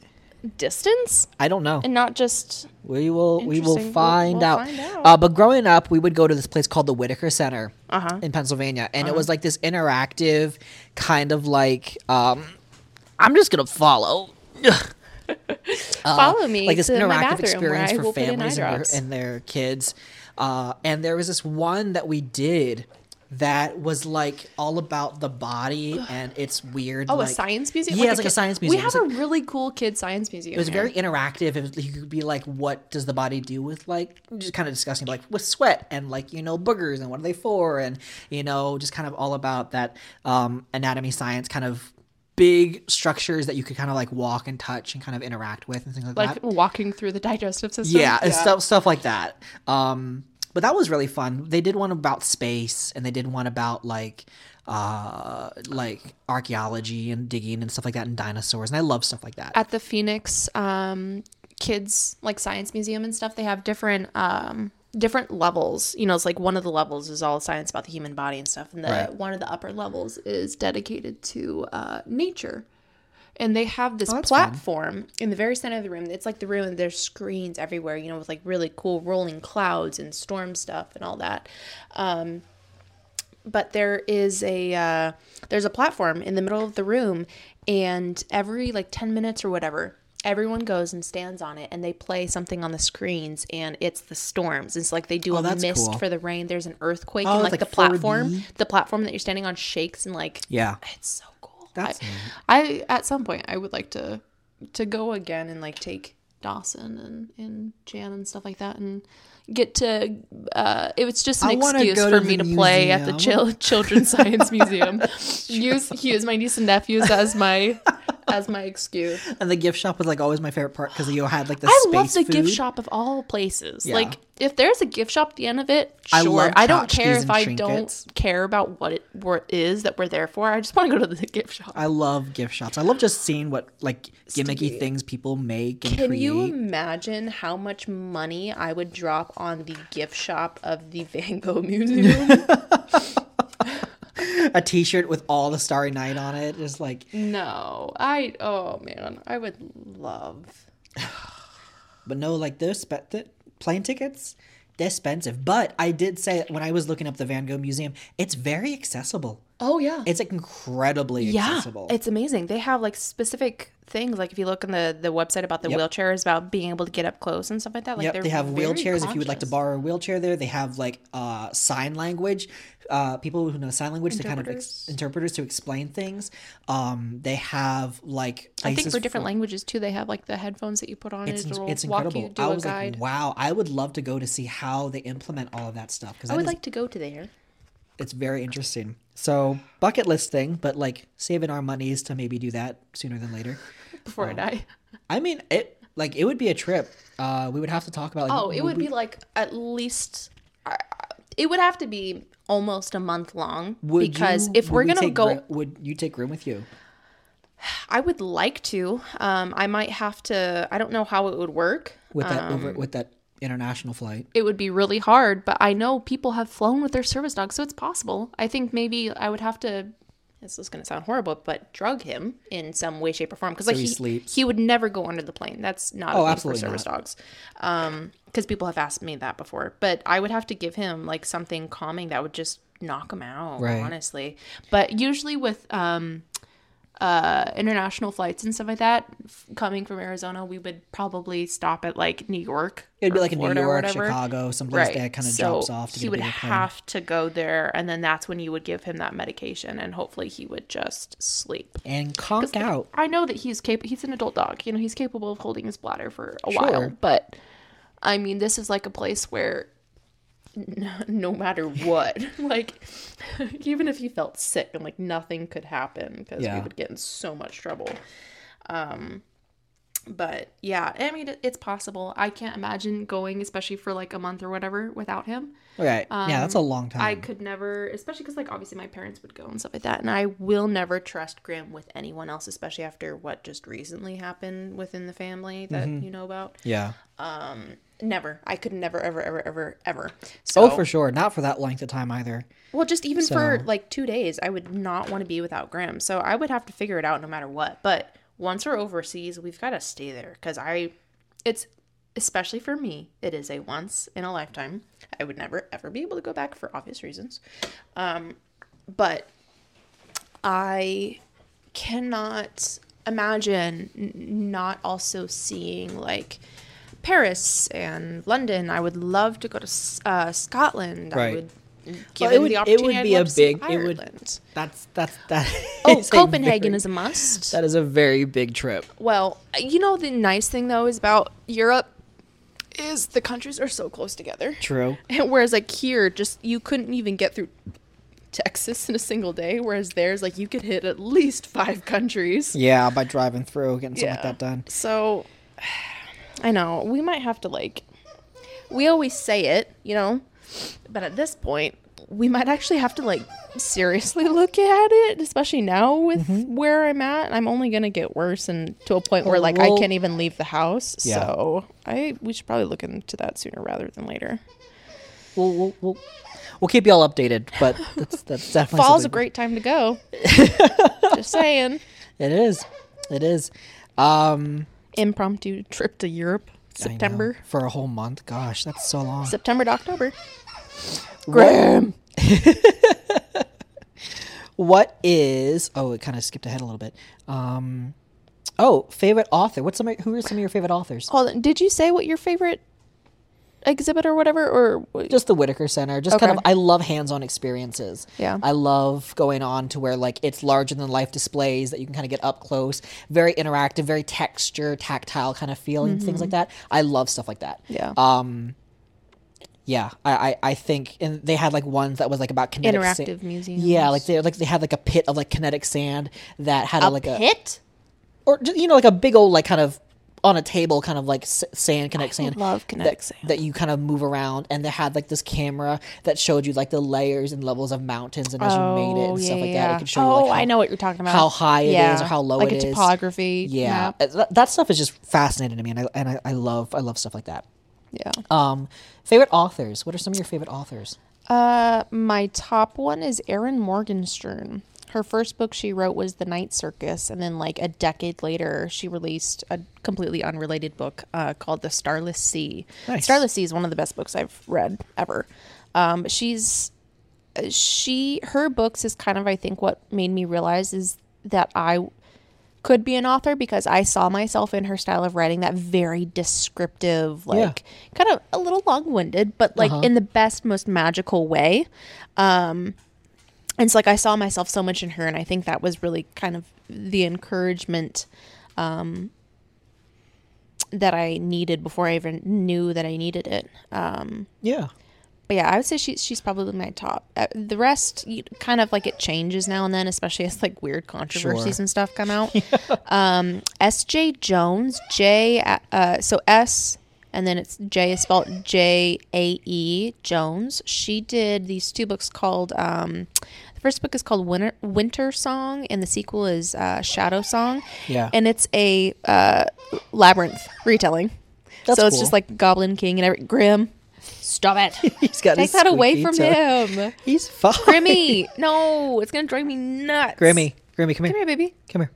distance I don't know. and not just. We will we will. We'll- find, we'll out. find out. Uh, but growing up, we would go to this place called the Whitaker Center Uh-huh. in Pennsylvania, and it was like this interactive kind of like um, I'm just gonna follow. Uh, Follow me like this interactive experience for will put in families and their, and their kids. Uh, and there was this one that we did that was like all about the body and it's weird. Oh, like, a science museum? Yeah, it's like a science museum. We have like- a really cool kid science museum. it was here. very interactive. It was, you could be like, what does the body do with like, just kind of discussing like with sweat and like, you know, boogers and what are they for? And, you know, just kind of all about that um, anatomy science kind of big structures that you could kind of like walk and touch and kind of interact with and things like, like that. Like walking through the digestive system. Yeah, and stuff stuff like that. Um, but that was really fun. They did one about space, and they did one about like uh like archaeology and digging and stuff like that and dinosaurs and i love stuff like that At the Phoenix um, Kids like Science Museum and stuff, they have different um, different levels. You know, it's like one of the levels is all science about the human body and stuff, and the Right. one of the upper levels is dedicated to uh, nature. And they have this Oh, that's fun. platform in the very center of the room. It's like the room, and there's screens everywhere, you know, with like really cool rolling clouds and storm stuff and all that. Um, but there is a uh, there's a platform in the middle of the room and every like 10 minutes or whatever everyone goes and stands on it and they play something on the screens and it's the storms it's like they do Oh, a mist cool. for the rain there's an earthquake Oh, and like, like the platform 4D? the platform that you're standing on shakes and like yeah it's so That's I, I at some point i would like to to go again and like take dawson and and jan and stuff like that and get to uh it was just an I excuse for me to play at the museum. chil- children's science museum use use my niece and nephews as my as my excuse. And the gift shop was like always my favorite part because you had like the I space love the gift shop of all places. Yeah. Like if there's a gift shop at the end of it, I sure. love I, don't care if I trinkets. don't care about what it what it is that we're there for. I just want to go to the gift shop. I love gift shops. I love just seeing what like gimmicky things people make and Can create. you imagine how much money I would drop on the gift shop of the Van Gogh Museum? A T-shirt with all the Starry Night on it is like, no, I oh man, I would love. but no, like those spe- the plane tickets, they're expensive. But I did say when I was looking up the Van Gogh Museum, it's very accessible. Oh yeah, It's like incredibly yeah, accessible. it's amazing. They have like specific things. Like if you look on the the website about the Yep. wheelchairs, about being able to get up close and stuff like that. Like Yep, they're have wheelchairs if you would like to borrow a wheelchair there. They have like uh, sign language, uh, people who know sign language to kind of ex- Interpreters. to explain things. Um, they have like I think for different languages too, they have like the headphones that you put on It's it. It's incredible. you, I was guide. like, wow, I would love to go to see how they implement all of that stuff because I would like to go to there. It's very interesting. So bucket list thing, but like saving our monies to maybe do that sooner than later. before I die. I mean, it like it would be a trip. Uh, we would have to talk about. Like, Oh, it would be like at least. I- It would have to be almost a month long would because you- if we're we gonna go, would you take Graham with you? I would like to. Um, I might have to. I don't know how it would work. with that over Um, with that international flight. It would be really hard, but I know people have flown with their service dog, so it's possible. I think maybe I would have to. This is going to sound horrible, but drug him in some way, shape, or form because like he he, sleeps. he would never go under the plane. That's not Oh, a thing absolutely for service not. dogs. Um, because people have asked me that before, but I would have to give him like something calming that would just knock him out. Right. Honestly, but usually with um uh international flights and stuff like that f- coming from Arizona, we would probably stop at like New York. It'd be like in New York. Chicago, someplace that kind of drops off to he would plane. have to go there, and then that's when you would give him that medication, and hopefully he would just sleep. and conk out. I know that he's capable. He's an adult dog. You know, he's capable of holding his bladder for a Sure. while. But I mean, this is like a place where no matter what, like even if he felt sick and like nothing could happen because Yeah. we would get in so much trouble. Um, but yeah, I mean, it's possible. I can't imagine going, especially for like a month or whatever, without him. Right. yeah, that's a long time. Um, I could never, especially because like obviously my parents would go and stuff like that, and I will never trust Graham with anyone else, especially after what just recently happened within the family that Mm-hmm. you know about. yeah. Never, I could never, ever, ever, ever, ever. So, Oh, for sure. Not for that length of time either. well, just even for like two days, I would not want to be without Graham. So I would have to figure it out no matter what. But once we're overseas, we've got to stay there because I, it's especially for me, it is a once in a lifetime. I would never ever be able to go back for obvious reasons. Um, but I cannot imagine n- not also seeing like Paris and London. I would love to go to uh, Scotland. I Right. would. Well, Given it would- the it opportunity, would I'd be a love to see big- it would- That's that's that. Oh, is a Copenhagen very- is a must. That is a very big trip. Well, you know the nice thing though is about Europe is the countries are so close together. True. Whereas like here, just you couldn't even get through Texas in a single day. Whereas there's like you could hit at least five countries. Yeah, by driving through, getting something like that done. So I know we might have to like we always say it, you know, but at this point we might actually have to like seriously look at it, especially now with where I'm at. I'm only gonna get worse and to a point where like Well- I can't even leave the house. Yeah. So I we should probably look into that sooner rather than later. We'll we'll we'll, we'll keep you all updated, but that's that's definitely Fall's a great time to go. Just saying. It is. It is. Um, Impromptu trip to Europe. September. for a whole month. Gosh, that's so long. September to October. Graham. what is? Oh, it kind of skipped ahead a little bit. Um, oh, favorite author. What's some? Who are some of your favorite authors? Hold on. Did you say what your favorite exhibit or whatever? Or Just the Whitaker Center. Just kind of. I love hands-on experiences. Yeah. I love going on to where like it's larger than life displays that you can kind of get up close. Very interactive, very texture, tactile kind of feeling, things like that. I love stuff like that. Mm-hmm. yeah. Um, yeah, I, I, I think, and they had like ones that was like about kinetic sa- Interactive museums. Yeah, like they like they had like a pit of like kinetic sand that had a, like a pit? or you know, like a big old like kind of on a table, kind of like sand, connect sand. love Kinetic that, Sand. that you kind of move around, and they had like this camera that showed you like the layers and levels of mountains, and as you made it and stuff like that, it could show oh, you like how, I know what you're talking about. how high it is yeah. or how low like it a is. topography. Yeah, map. Uh, that, that stuff is just fascinating to me, and I and I, I love I love stuff like that. Yeah. Um, favorite authors? What are some of your favorite authors? Uh, my top one is Erin Morgenstern. Her first book she wrote was The Night Circus, and then like a decade later, she released a completely unrelated book uh, called The Starless Sea. Nice. Starless Sea is one of the best books I've read ever. Um, she's she her books is kind of I think what made me realize is that I could be an author because I saw myself in her style of writing that very descriptive, like kind of a little long winded, but like Uh-huh. in the best, most magical way. Um, and so like I saw myself so much in her, and I think that was really kind of the encouragement um, that I needed before I even knew that I needed it. Um, Yeah, but yeah, I would say she's she's probably my top. Uh, the rest, you, kind of like it changes now and then, especially as like weird controversies Sure. and stuff come out. um, S. J. Jones, J. Uh, so S, and then it's J is spelled J A E Jones. She did these two books called. Um, the first book is called Winter Winter Song, and the sequel is uh, Shadow Song. Yeah. and it's a uh, labyrinth retelling. That's so it's cool. just like Goblin King and every Grim. Stop it. he's got Take his that away from toe. him. He's fine. Grimmy. No, it's going to drive me nuts. Grimmy, Grimmy, come here, Come here, baby. come here.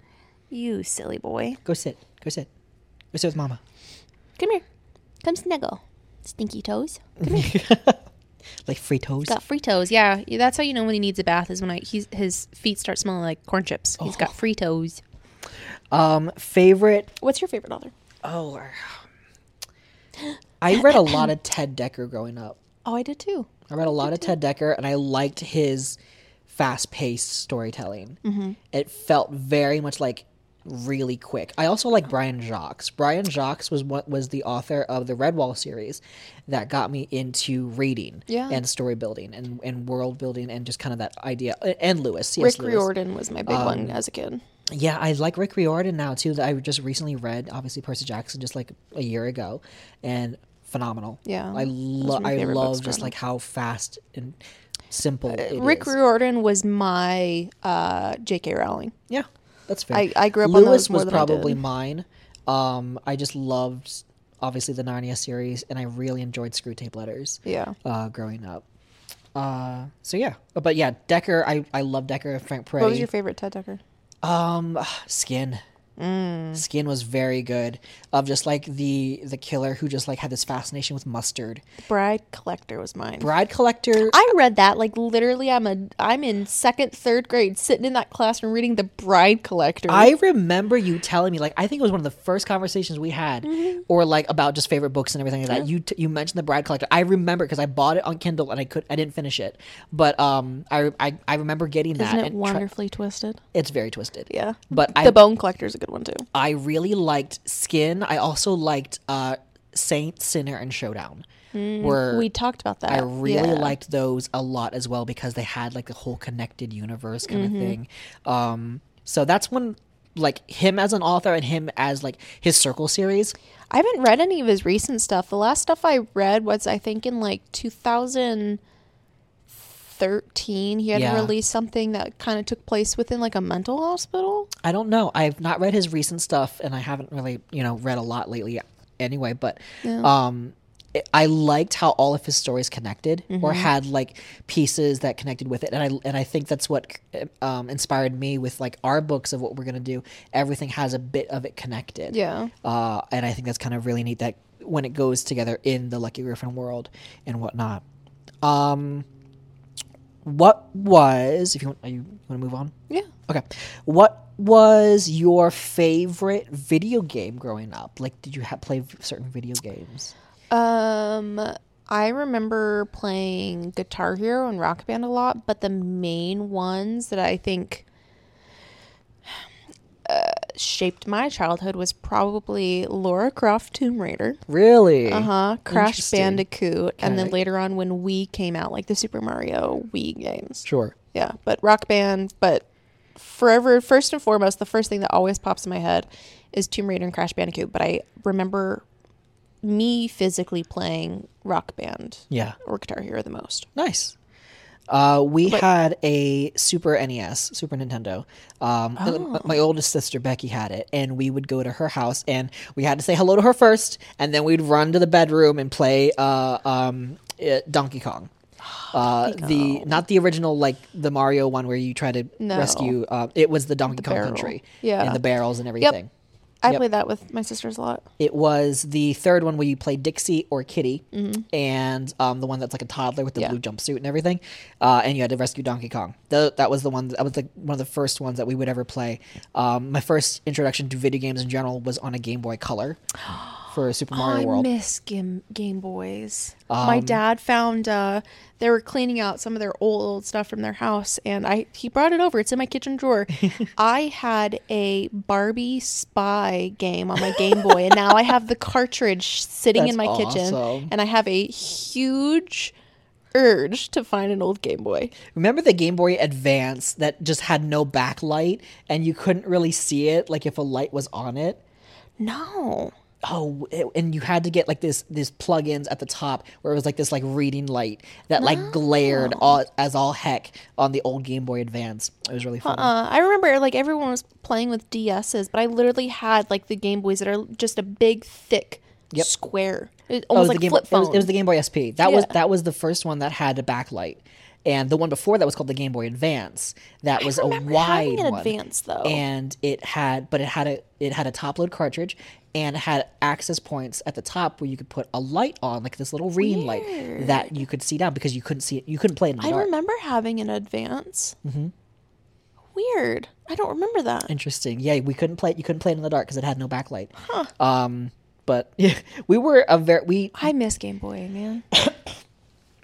You silly boy. Go sit, go sit, go sit with Mama. Come here. Come snuggle. Stinky toes. like free toes. Got free toes. Yeah, yeah, that's how you know when he needs a bath is when I he's, his feet start smelling like corn chips. He's got free toes. Um, favorite. What's your favorite author? Oh, I read a lot of Ted Dekker growing up. Oh, I did too. I read a lot of Ted Dekker, and I liked his fast-paced storytelling. Mm-hmm. It felt very much like really quick. I also like Brian Jacques. Brian Jacques was what was the author of the Redwall series that got me into reading Yeah. and story building and, and world building and just kind of that idea. And Lewis, C.S. Rick Lewis. Riordan was my big Um, one as a kid. Yeah, I like Rick Riordan now too. That I just recently read, obviously Percy Jackson, just like a year ago, and phenomenal. Yeah, I love. I love just like how fast and simple it is. Rick Riordan was my uh, J.K. Rowling. Yeah, that's fair. I- I grew up on Lewis was probably mine. Um, I just loved obviously the Narnia series, and I really enjoyed Screwtape Letters. Yeah. Uh, growing up. Uh, so yeah, but yeah, Dekker. I I love Dekker. Frank Peretti. What was your favorite Ted Dekker? Um, Skin. Mm. Skin was very good. Of just like the the killer who just like had this fascination with mustard. Bride Collector was mine. Bride Collector. I read that like literally. I'm a I'm in second, third grade, sitting in that classroom reading The Bride Collector. I remember you telling me like I think it was one of the first conversations we had, Mm-hmm. or like about just favorite books and everything like that. You t- you mentioned the Bride Collector. I remember because I bought it on Kindle and I could I didn't finish it, but um I I, I remember getting that. Isn't it wonderfully twisted? it's very twisted. Yeah. But I the Bone Collector's a good one too. I really liked Skin. I also liked uh Saint, Sinner, and Showdown. Were We talked about that. I really Yeah. liked those a lot as well because they had like the whole connected universe kind Mm-hmm. of thing. Um, so that's when like him as an author and him as like his Circle series. I haven't read any of his recent stuff. The last stuff I read was I think in like 2013. He had Yeah. released something that kind of took place within like a mental hospital. I don't know. I've not read his recent stuff and I haven't really you know read a lot lately anyway. But um, it- I liked how all of his stories connected Mm-hmm. or had like pieces that connected with it, and I and I think that's what um, inspired me with like our books of what we're gonna do. Everything has a bit of it connected. Yeah. uh, and I think that's kind of really neat that when it goes together in the Lucky Griffin world and whatnot. Um, what was if you want, are you want to move on? Yeah. Okay, what was your favorite video game growing up? Like, did you have play certain video games? Um, I remember playing Guitar Hero and Rock Band a lot, but the main ones that I think uh, shaped my childhood was probably Lara Croft Tomb Raider. Really? Uh huh. Crash. Bandicoot, and then later on when Wii came out, like the Super Mario Wii games. Sure. Yeah, but Rock Band, but forever first and foremost, the first thing that always pops in my head is Tomb Raider and Crash Bandicoot. But I remember me physically playing Rock Band Yeah. or Guitar Hero the most. Nice. Uh, we But- had a Super NES, Super Nintendo. Um, Oh. My oldest sister Becky had it, and we would go to her house, and we had to say hello to her first, and then we'd run to the bedroom and play uh, um, uh, Donkey Kong. Uh, the not the original like the Mario one where you try to No. rescue. Uh, it was the Donkey Kong barrel. Country, Yeah. and the barrels and everything. I Yep. played that with my sisters a lot. It was the third one where you play Dixie or Kiddy, and um, the one that's like a toddler with the Mm-hmm. Yeah. blue jumpsuit and everything, uh, and you had to rescue Donkey Kong. Tho- that was the one. That was like one of the first ones that we would ever play. Um, my first introduction to video games in general was on a Game Boy Color for Super Mario I World. Um, miss Game Game Boys. my dad found uh, they were cleaning out some of their old, old stuff from their house, and I he brought it over. It's in my kitchen drawer. I had a Barbie Spy game on my Game Boy, and now I have the cartridge sitting in That's my kitchen, awesome. and I have a huge urge to find an old Game Boy. Remember the Game Boy Advance that just had no backlight, and you couldn't really see it, like if a light was on it. No. Oh and you had to get like this this plugins at the top where it was like this like reading light that like glared all, as all heck on the old game boy advance. It was really fun Uh, I remember like everyone was playing with DSs, but I literally had like the Game Boys that are just a big, thick Yep. square. It, Oh, it almost like game flip it was, it was the game boy sp that was that was the first one that had a backlight and the one before that was called the game boy advance that was a wide an one Advance, though. and it had but it had a it had a top load cartridge and it had access points at the top where you could put a light on like this little reading light that you could see down because you couldn't see it you couldn't play it in the dark. I dark remember having an Advance. Mm-hmm. Weird. I don't remember that. Interesting. Yeah, we couldn't play. You couldn't play it in the dark because it had no backlight. Um, but yeah, we were a very we. I miss Game Boy, man.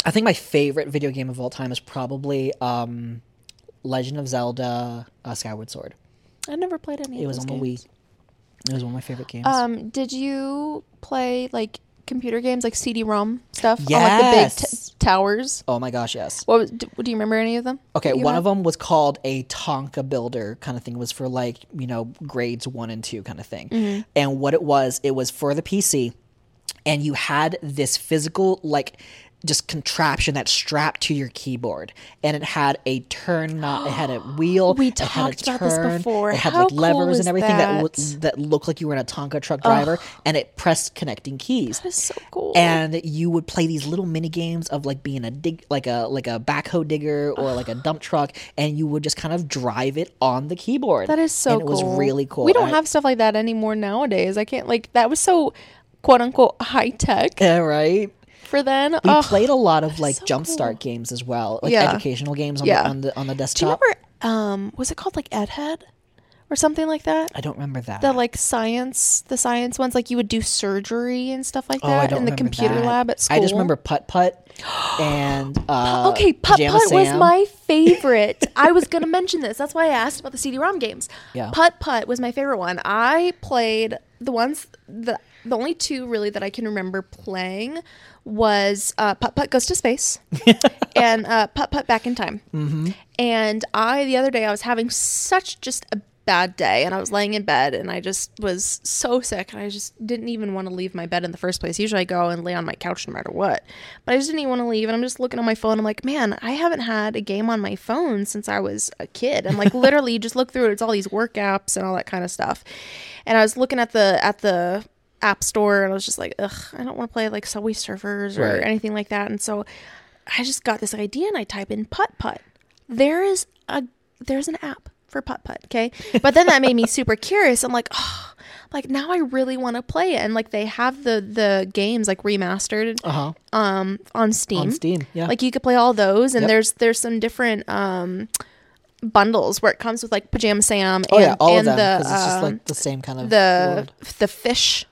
I think my favorite video game of all time is probably um, Legend of Zelda: uh, Skyward Sword. I never played any. It of was those on the. Wii. It was one of my favorite games. Um, did you play like computer games, like CD-ROM stuff on like the big t- towers? oh my gosh, yes. What was, do, do you remember any of them? Okay, one had? of them was called a Tonka Builder kind of thing. It was for like you know grades one and two kind of thing. Mm-hmm. And what it was, it was for the PC, and you had this physical like just contraption that strapped to your keyboard, and it had a turn knob. It had a wheel. We it had a talked about this turn, before. It had How like levers cool is and everything that that? that, that looked like you were in a Tonka truck driver, and it pressed connecting keys That is so cool. and you would play these little mini games of like being a dig like a like a backhoe digger or like a dump truck and you would just kind of drive it on the keyboard That is so and it was really cool We don't And- have stuff like that anymore nowadays. I can't like that was so quote unquote high tech yeah, right for then. we Ugh. played a lot of like so jumpstart cool. games as well like Yeah. educational games on, Yeah. the, on the on the Do you remember um was it called like Ed Head or something like that? i don't remember that The like science the science ones like you would do surgery and stuff like oh that don't in the computer that. lab at school. i just remember putt putt and uh Okay, Putt Putt was my favorite. I was gonna mention this. That's why I asked about the CD-ROM games. Yeah. Putt Putt was my favorite one. I played the ones the the only two really that I can remember playing was uh, Putt Putt Goes to Space and uh, Putt Putt Back in Time. Mm-hmm. And I the other day I was having such just a bad day and I was laying in bed and I just was so sick and I just didn't even want to leave my bed in the first place. Usually I go and lay on my couch no matter what. But I just didn't even want to leave and I'm just looking on my phone. I'm like, man, I haven't had a game on my phone since I was a kid. And like literally you just look through it, it's all these work apps and all that kind of stuff. And I was looking at the at the app store and I was just like, ugh, I don't want to play like Subway Surfers or Right. anything like that. And so I just got this idea and I type in putt putt. There is a there's an app for putt putt, okay? But then that made me super curious. I'm like, oh, like now I really want to play it. And like they have the the games like remastered uh-huh um on Steam. on steam yeah Like you could play all those and Yep. there's there's some different um bundles where it comes with like Pajama Sam and, oh yeah all of and them the 'cause it's just um, like the same kind of the world. the fish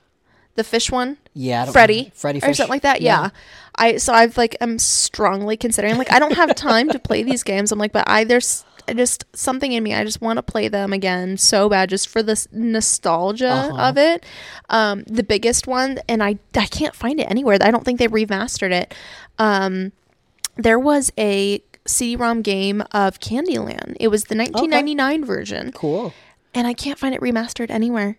the fish one yeah I don't Freddi. Freddi or Fish. something like that. Yeah. I so I've like I'm strongly considering like I don't have time to play these games. I'm like, but I there's just something in me. I just want to play them again so bad, just for this nostalgia Uh-huh. of it. Um, the biggest one, and I I can't find it anywhere. I don't think they remastered it. Um, there was a CD-ROM game of Candyland. It was the 1999 version, Cool. and I can't find it remastered anywhere.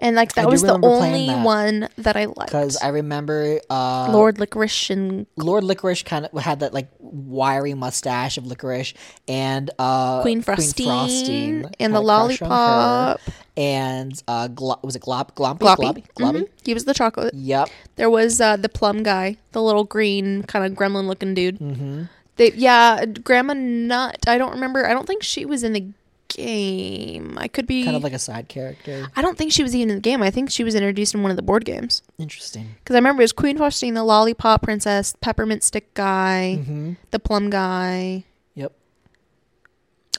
And like that was the only one that I liked. Because I remember uh, Lord Licorice and Lord Licorice kind of had that like wiry mustache of licorice and uh, Queen Frostine and the a crush on her. lollipop. and uh, Glo- was it Glop Glompy Gloppy. Gloppy Gloppy? Mhm. He was the chocolate. Yep. There was uh, the plum guy, the little green kind of gremlin looking dude. Mm-hmm. They, yeah, Grandma Nut. I don't remember. I don't think she was in the game. I could be. Kind of like a side character. I don't think she was even in the game. I think she was introduced in one of the board games. Interesting. Because I remember it was Queen Faustina, the Lollipop Princess, Peppermint Stick guy, Mm-hmm. the Plum guy. Yep.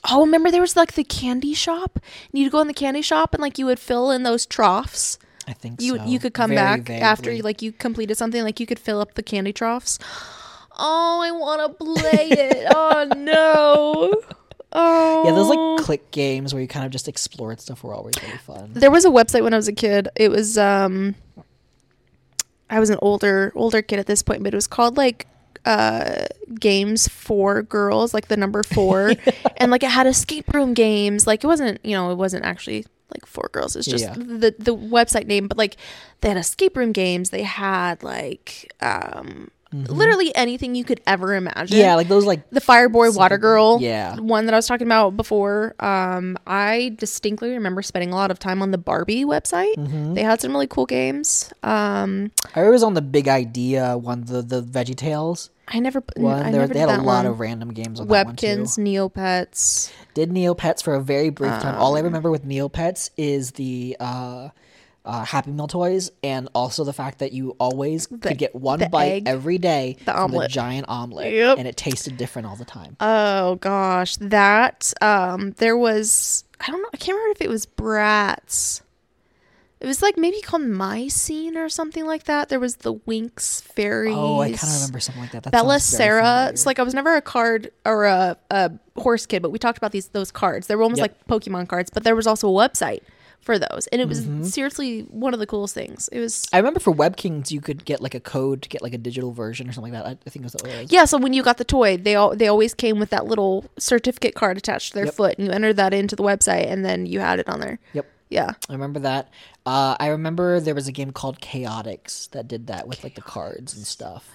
Oh, remember there was like the candy shop? And you'd go in the candy shop and like you would fill in those troughs. I think You so. you could come Very back after vaguely. you like you completed something like you could fill up the candy troughs. Oh, I want to play it. oh no. Oh. Yeah, those like click games where you kind of just explored stuff were always really fun. There was a website when I was a kid. It was um I was an older older kid at this point, but it was called like uh games for girls, like the number 4. and like it had escape room games. Like it wasn't, you know, it wasn't actually like for girls. It's just Yeah. the the website name, but like they had escape room games. They had like um literally anything you could ever imagine. Mm-hmm. Yeah, like those like the Fireboy Water Girl, Yeah. one that I was talking about before. Um, I distinctly remember spending a lot of time on the Barbie website. Mm-hmm. They had some really cool games. Um, I was on the Big Idea one, the the Veggie Tales I never, one. I There, never they had a lot one. of random games on. Webkinz, Neopets. Did Neopets for a very brief time. All Um, I remember with Neopets is the uh, uh, Happy Meal toys, and also the fact that you always could get one bite egg, every day the from omelet. the giant omelet, Yep. and it tasted different all the time. Oh gosh, that um, there was. I don't know. I can't remember if it was Bratz. It was like maybe called My Scene or something like that. There was the Winx fairies. Oh, I kind of remember something like that. that Bella Sara. familiar. It's like I was never a card or a, a horse kid, but we talked about these those cards. They were almost Yep. like Pokemon cards, but there was also a website for those, and it was Mm-hmm. seriously one of the coolest things. It was I remember for Webkinz, you could get like a code to get like a digital version or something like that. I, think it was. The Yeah. So when you got the toy, they all they always came with that little certificate card attached to their Yep. foot, and you entered that into the website, and then you had it on there. Yep. Yeah. I remember that. Uh, I remember there was a game called Chaotic that did that with like the cards and stuff.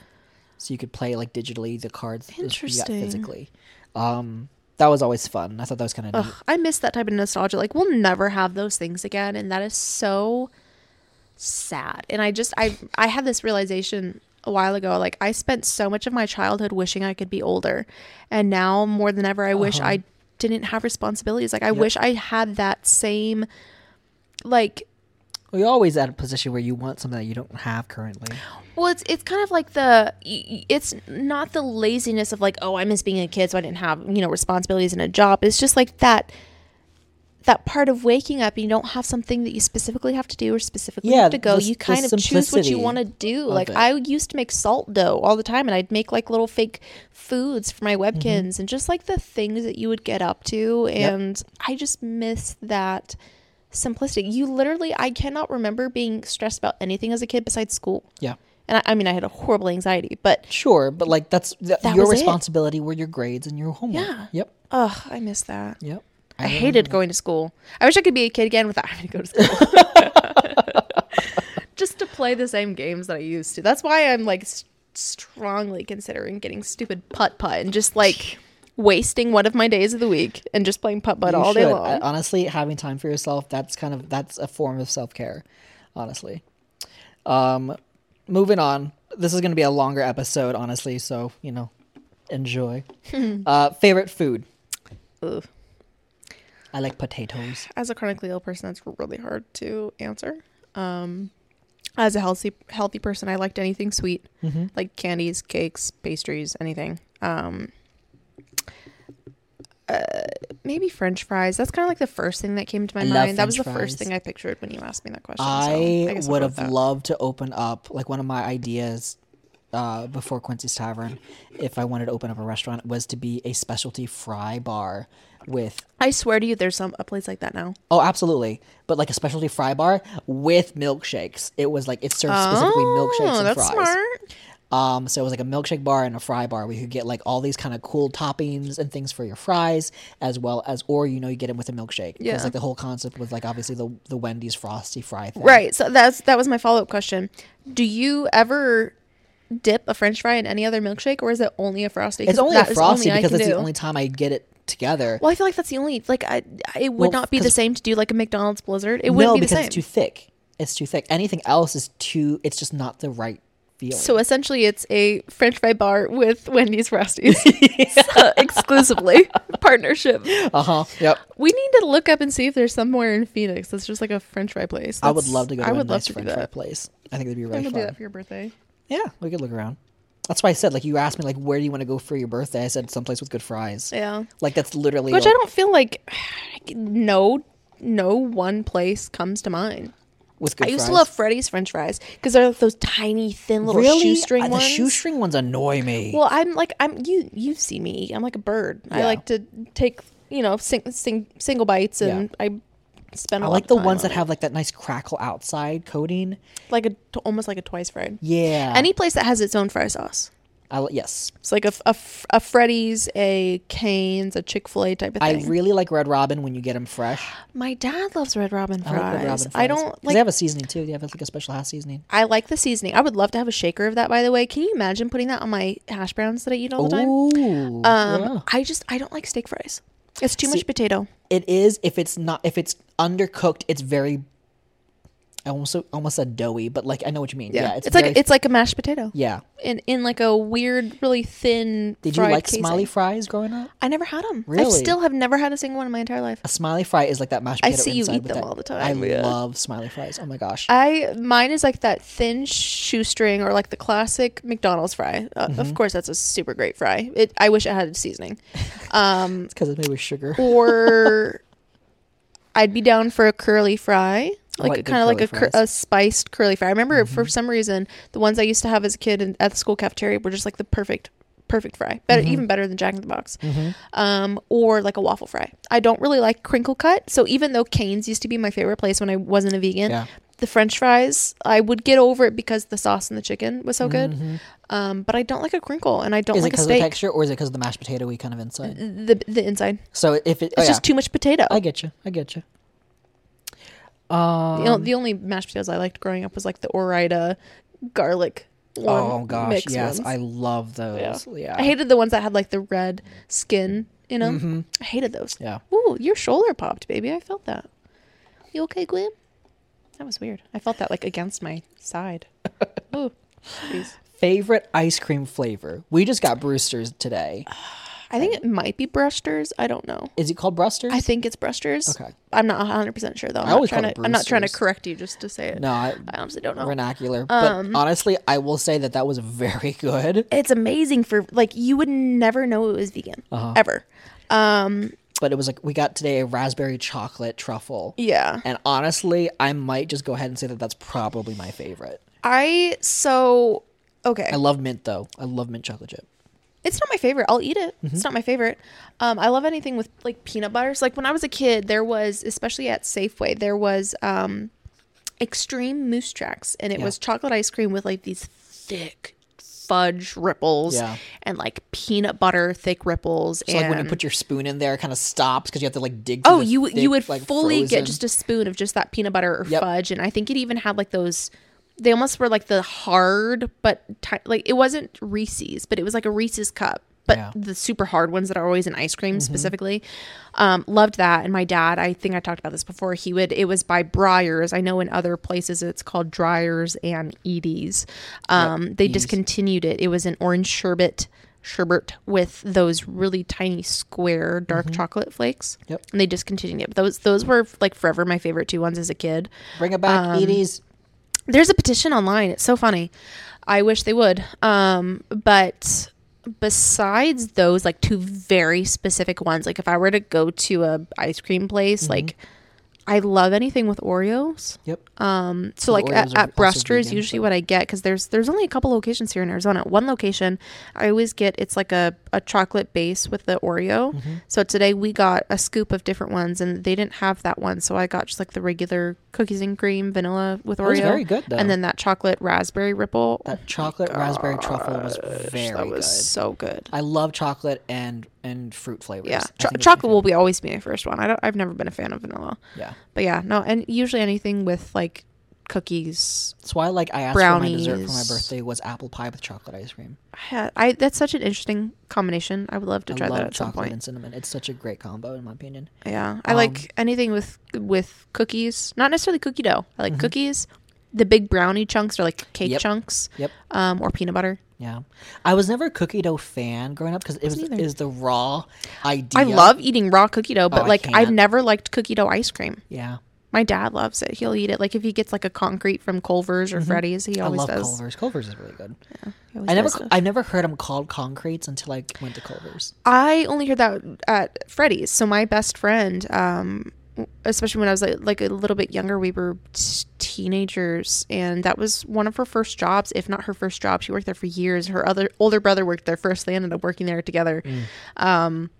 So you could play like digitally the cards Interesting. physically. Um, that was always fun. I thought that was kind of neat. I miss that type of nostalgia. Like we'll never have those things again, and that is so sad. And I just I I had this realization a while ago. Like I spent so much of my childhood wishing I could be older, and now more than ever, I wish Uh-huh. I didn't have responsibilities. Like I wish I had that same like Well, you're always at a position where you want something that you don't have currently. Well, it's it's kind of like the it's not the laziness of like oh I miss being a kid so I didn't have you know responsibilities and a job. It's just like that that part of waking up you don't have something that you specifically have to do or specifically Yeah, have to go. the- you kind of choose what you want to do. Like it. I used to make salt dough all the time and I'd make like little fake foods for my Mm-hmm. webkinz and just like the things that you would get up to and I just miss that simplicity. You literally I cannot remember being stressed about anything as a kid besides school. Yeah. And I, I mean, I had a horrible anxiety, but Sure, but like that's th- That your was it. responsibility were your grades and your homework. Yeah. Yep. ugh, I miss that. Yep. I, hated going to school. I wish I could be a kid again without having to go to school. Just to play the same games that I used to. That's why I'm like strongly considering getting stupid putt putt and just like wasting one of my days of the week and just playing putt putt all day long. I- honestly, having time for yourself, that's kind of that's a form of self-care, honestly. Um moving on. This is going to be a longer episode, honestly, so, you know, enjoy. uh favorite food. Ugh. I like potatoes. As a chronically ill person, that's really hard to answer. Um, as a healthy healthy person, I liked anything sweet, Mhm. like candies, cakes, pastries, anything. Um, uh, maybe French fries. That's kind of like the first thing that came to my I mind. That was the French first thing I pictured when you asked me that question. I, guess I'll would have loved to open up like one of my ideas uh, before Quincy's Tavern, if I wanted to open up a restaurant, was to be a specialty fry bar with I swear to you, there's some a place like that now. oh absolutely, but like a specialty fry bar with milkshakes. It was like it served specifically milkshakes and Oh, that's fries. smart. Um, so it was like a milkshake bar and a fry bar. We could get like all these kind of cool toppings and things for your fries, as well as, or you know, you get them with a milkshake. Yeah. Because like the whole concept was like obviously the the Wendy's frosty fry thing. Right. So that's that was my follow up question. Do you ever dip a French fry in any other milkshake, or is it only a frosty? It's only a frosty only because it's the only time I get it together. Well, I feel like that's the only like I. It would Well, not be the same to do like a McDonald's Blizzard. It wouldn't no, be the because same. it's too thick. It's too thick. Anything else is too. It's just not the right feeling. So essentially, it's a French fry bar with Wendy's Frosties So, exclusively partnership. uh huh. Yep. We need to look up and see if there's somewhere in Phoenix that's just like a French fry place. I would love to go to I a would love to French do fry that. place. I think it'd be really gonna fun. do that for your birthday. Yeah, we could look around. That's why I said like you asked me like where do you want to go for your birthday? I said someplace with good fries. Yeah. Like that's literally Which I don't feel like no no one place comes to mind. With good I used fries. to love Freddy's French fries because they're like those tiny, thin little really shoestring Uh, the ones. shoestring ones annoy me. Well, I'm like I'm you. You've seen me. I'm like a bird. I Yeah. like to take you know sing, sing, single bites and I spend. I I like the ones that have like that nice crackle outside coating. like a almost like a twice fried. Yeah. Any place that has its own fry sauce. I, yes. It's like a a Freddy's, a Cane's, a Chick Fil A type of thing. I really like Red Robin when you get them fresh. My dad loves Red Robin I fries. like Red Robin. I don't like. They have a seasoning too. They have like a special hot seasoning. I like the seasoning. I would love to have a shaker of that. By the way, can you imagine putting that on my hash browns that I eat all the time? Ooh. Um, yeah. I just I don't like steak fries. It's too See- much potato. It is if it's not if it's undercooked, it's very. I almost almost said doughy, but like I know what you mean. Yeah, it's, it's, like very- it's like a mashed potato yeah. in in like a weird, really thin. Did you like casing. smiley fries growing up? I never had them. Really? I still have never had a single one in my entire life. A smiley fry is like that mashed I see you eat them that- all the time, I yeah. love smiley fries. Oh my gosh. I mine is like that thin shoestring or like the classic McDonald's fry. Uh, Mm-hmm. Of course, that's a super great fry. It I wish it had seasoning. Um, it's because it's made with sugar. or I'd be down for a curly fry, I like kind of like a, cur- Mm-hmm. a spiced curly fry. I remember for some reason the ones I used to have as a kid in, at the school cafeteria were just like the perfect, perfect fry. Better, Mm-hmm. even better than Jack in the Box. Um, or like a waffle fry. I don't really like crinkle cut, so even though Cane's used to be my favorite place when I wasn't a vegan, Yeah. the French fries I would get over it because the sauce and the chicken was so good. Um, but I don't like a crinkle, and I don't Mm-hmm. Is it like a because of the steak. texture, or is it because of the mashed potato we kind of inside? The the inside, So if it, it's oh, yeah. just too much potato. I get you. I get you. The, Um, o- the only mashed potatoes I liked growing up was like the Ore-Ida garlic. One oh gosh, yes, ones. I love those. Yeah. I hated the ones that had like the red skin. You know, I hated those. Yeah. Ooh, your shoulder popped, baby. I felt that. You okay, Gwen? That was weird. I felt that like against my side. Ooh, jeez. Favorite ice cream flavor? We just got Brewster's today. I think it might be Brusters. I don't know. Is it called Brewster's? I think it's Brusters. Okay. I'm not 100 percent sure though. I'm I not always trying call to. it I'm not trying to correct you just to say it. no, I, I honestly don't know. vernacular. Um, but honestly, I will say that that was very good. It's amazing for like you would never know it was vegan Uh-huh. ever. Um, But it was like we got today a raspberry chocolate truffle. yeah. And honestly, I might just go ahead and say that that's probably my favorite. I so okay. I love mint though. I love mint chocolate chip. It's not my favorite. I'll eat it. Mm-hmm. It's not my favorite. Um, I love anything with like peanut butters. Like when I was a kid, there was, especially at Safeway, there was um, extreme moose tracks, and it Yeah. was chocolate ice cream with like these thick fudge ripples Yeah. and like peanut butter thick ripples. So like when you put your spoon in there, it kind of stops because you have to like dig. Oh, the you thick, you would like, fully get just a spoon of just that peanut butter or Yep. fudge, and I think it even had like those. They almost were like the hard, but ti- like it wasn't Reese's, but it was like a Reese's cup, but Yeah. the super hard ones that are always in ice cream specifically. Um, loved that, and my dad. I think I talked about this before. He would. It was by Breyers. I know in other places it's called Dreyer's and Edy's. Um, they Edy's. discontinued it. It was an orange sherbet sherbet with those really tiny square dark chocolate flakes. Yep. And they discontinued it. But those those were like forever my favorite two ones as a kid. Bring it back, um, Edy's. There's a petition online. It's so funny. I wish they would. Um, but besides those like two very specific ones, like if I were to go to a ice cream place, like I love anything with Oreos. Yep. Um, so like at, at also Bruster is vegan, usually so- what I get because there's there's only a couple locations here in Arizona. One location, I always get it's like a, a chocolate base with the Oreo. Mm-hmm. So today we got a scoop of different ones, and they didn't have that one, so I got just like the regular cookies and cream vanilla with That was Oreo, very good though. and then that chocolate raspberry ripple. that chocolate raspberry truffle was very that was good. so good. I love chocolate and and fruit flavors. Yeah, Cho- think it's my chocolate will be always be my first one. I don't. I've never been a fan of vanilla, Yeah. but yeah, no, and usually anything with like cookies. That's why like I asked for my dessert for my birthday was apple pie with chocolate ice cream. I, I that's such an interesting combination. I would love to try love that at some point. and cinnamon. It's such a great combo in my opinion. Yeah, I Um, like anything with with cookies. Not necessarily cookie dough. I like Mhm. cookies. The big brownie chunks are like cake Yep. chunks. Yep. Um, or peanut butter. Yeah, I was never a cookie dough fan growing up because it was is the raw idea. I love eating raw cookie dough, but Oh, I like I've can't. never liked cookie dough ice cream. Yeah, My dad loves it. He'll eat it. Like if he gets like a concrete from Culver's or Freddy's, he Mm-hmm. I always love does. Culver's. Culver's is really good. He always I never does. I never heard them called concretes until I went to Culver's. I only heard that at Freddy's. So my best friend, um, especially when I was like, like a little bit younger, we were t- teenagers, and that was one of her first jobs, if not her first job. She worked there for years. Her other older brother worked there first. They ended up working there together. Um,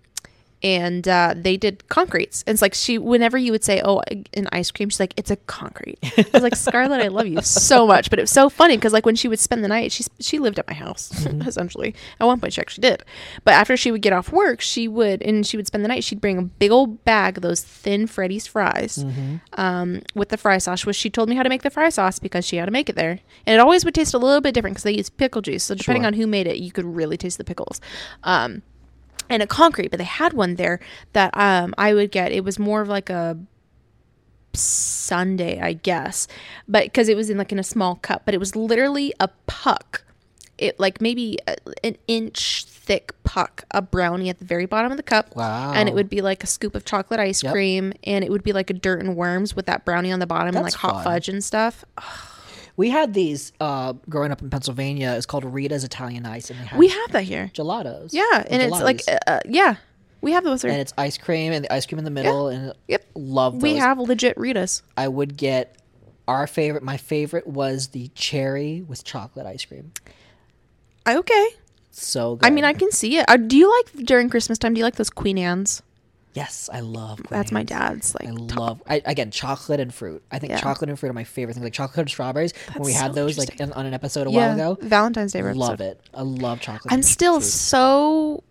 and uh, they did concretes. And it's like she, whenever you would say, "Oh, an ice cream," she's like, "It's a concrete." I was like, "Scarlett, I love you so much," but it was so funny because like when she would spend the night, she she lived at my house essentially. At one point, she actually did. But after she would get off work, she would and she would spend the night. She'd bring a big old bag of those thin Freddy's fries um, with the fry sauce. Which she told me how to make the fry sauce because she had to make it there, and it always would taste a little bit different because they use pickle juice. So depending Sure. on who made it, you could really taste the pickles. Um, and a concrete, but they had one there that um I would get. It was more of like a Sunday, I guess, but because it was in like in a small cup, but it was literally a puck. It like maybe a, an inch thick puck, a brownie at the very bottom of the cup. Wow. And it would be like a scoop of chocolate ice Yep. cream, and it would be like a dirt and worms with that brownie on the bottom and like That's hot fun. fudge and stuff. We had these uh, growing up in Pennsylvania. It's called Rita's Italian Ice, and We have that here. gelatos. Yeah, and it's like uh, uh, yeah, we have those. and it's ice cream and the ice cream in the middle, and Yep. love those. We have legit Ritas. I would get our favorite. My favorite was the cherry with chocolate ice cream. Okay. So good. I mean, I can see it. Uh, do you like during Christmas time? Do you like those Queen Anne's? Yes, I love. That's my dad's. I Like, top. love I, again chocolate and fruit. I think Yeah. chocolate and fruit are my favorite things. Like chocolate and strawberries. when we had so those like in, on an episode a yeah, while ago, Valentine's Day. I love it. I love chocolate. I'm and still fruit. so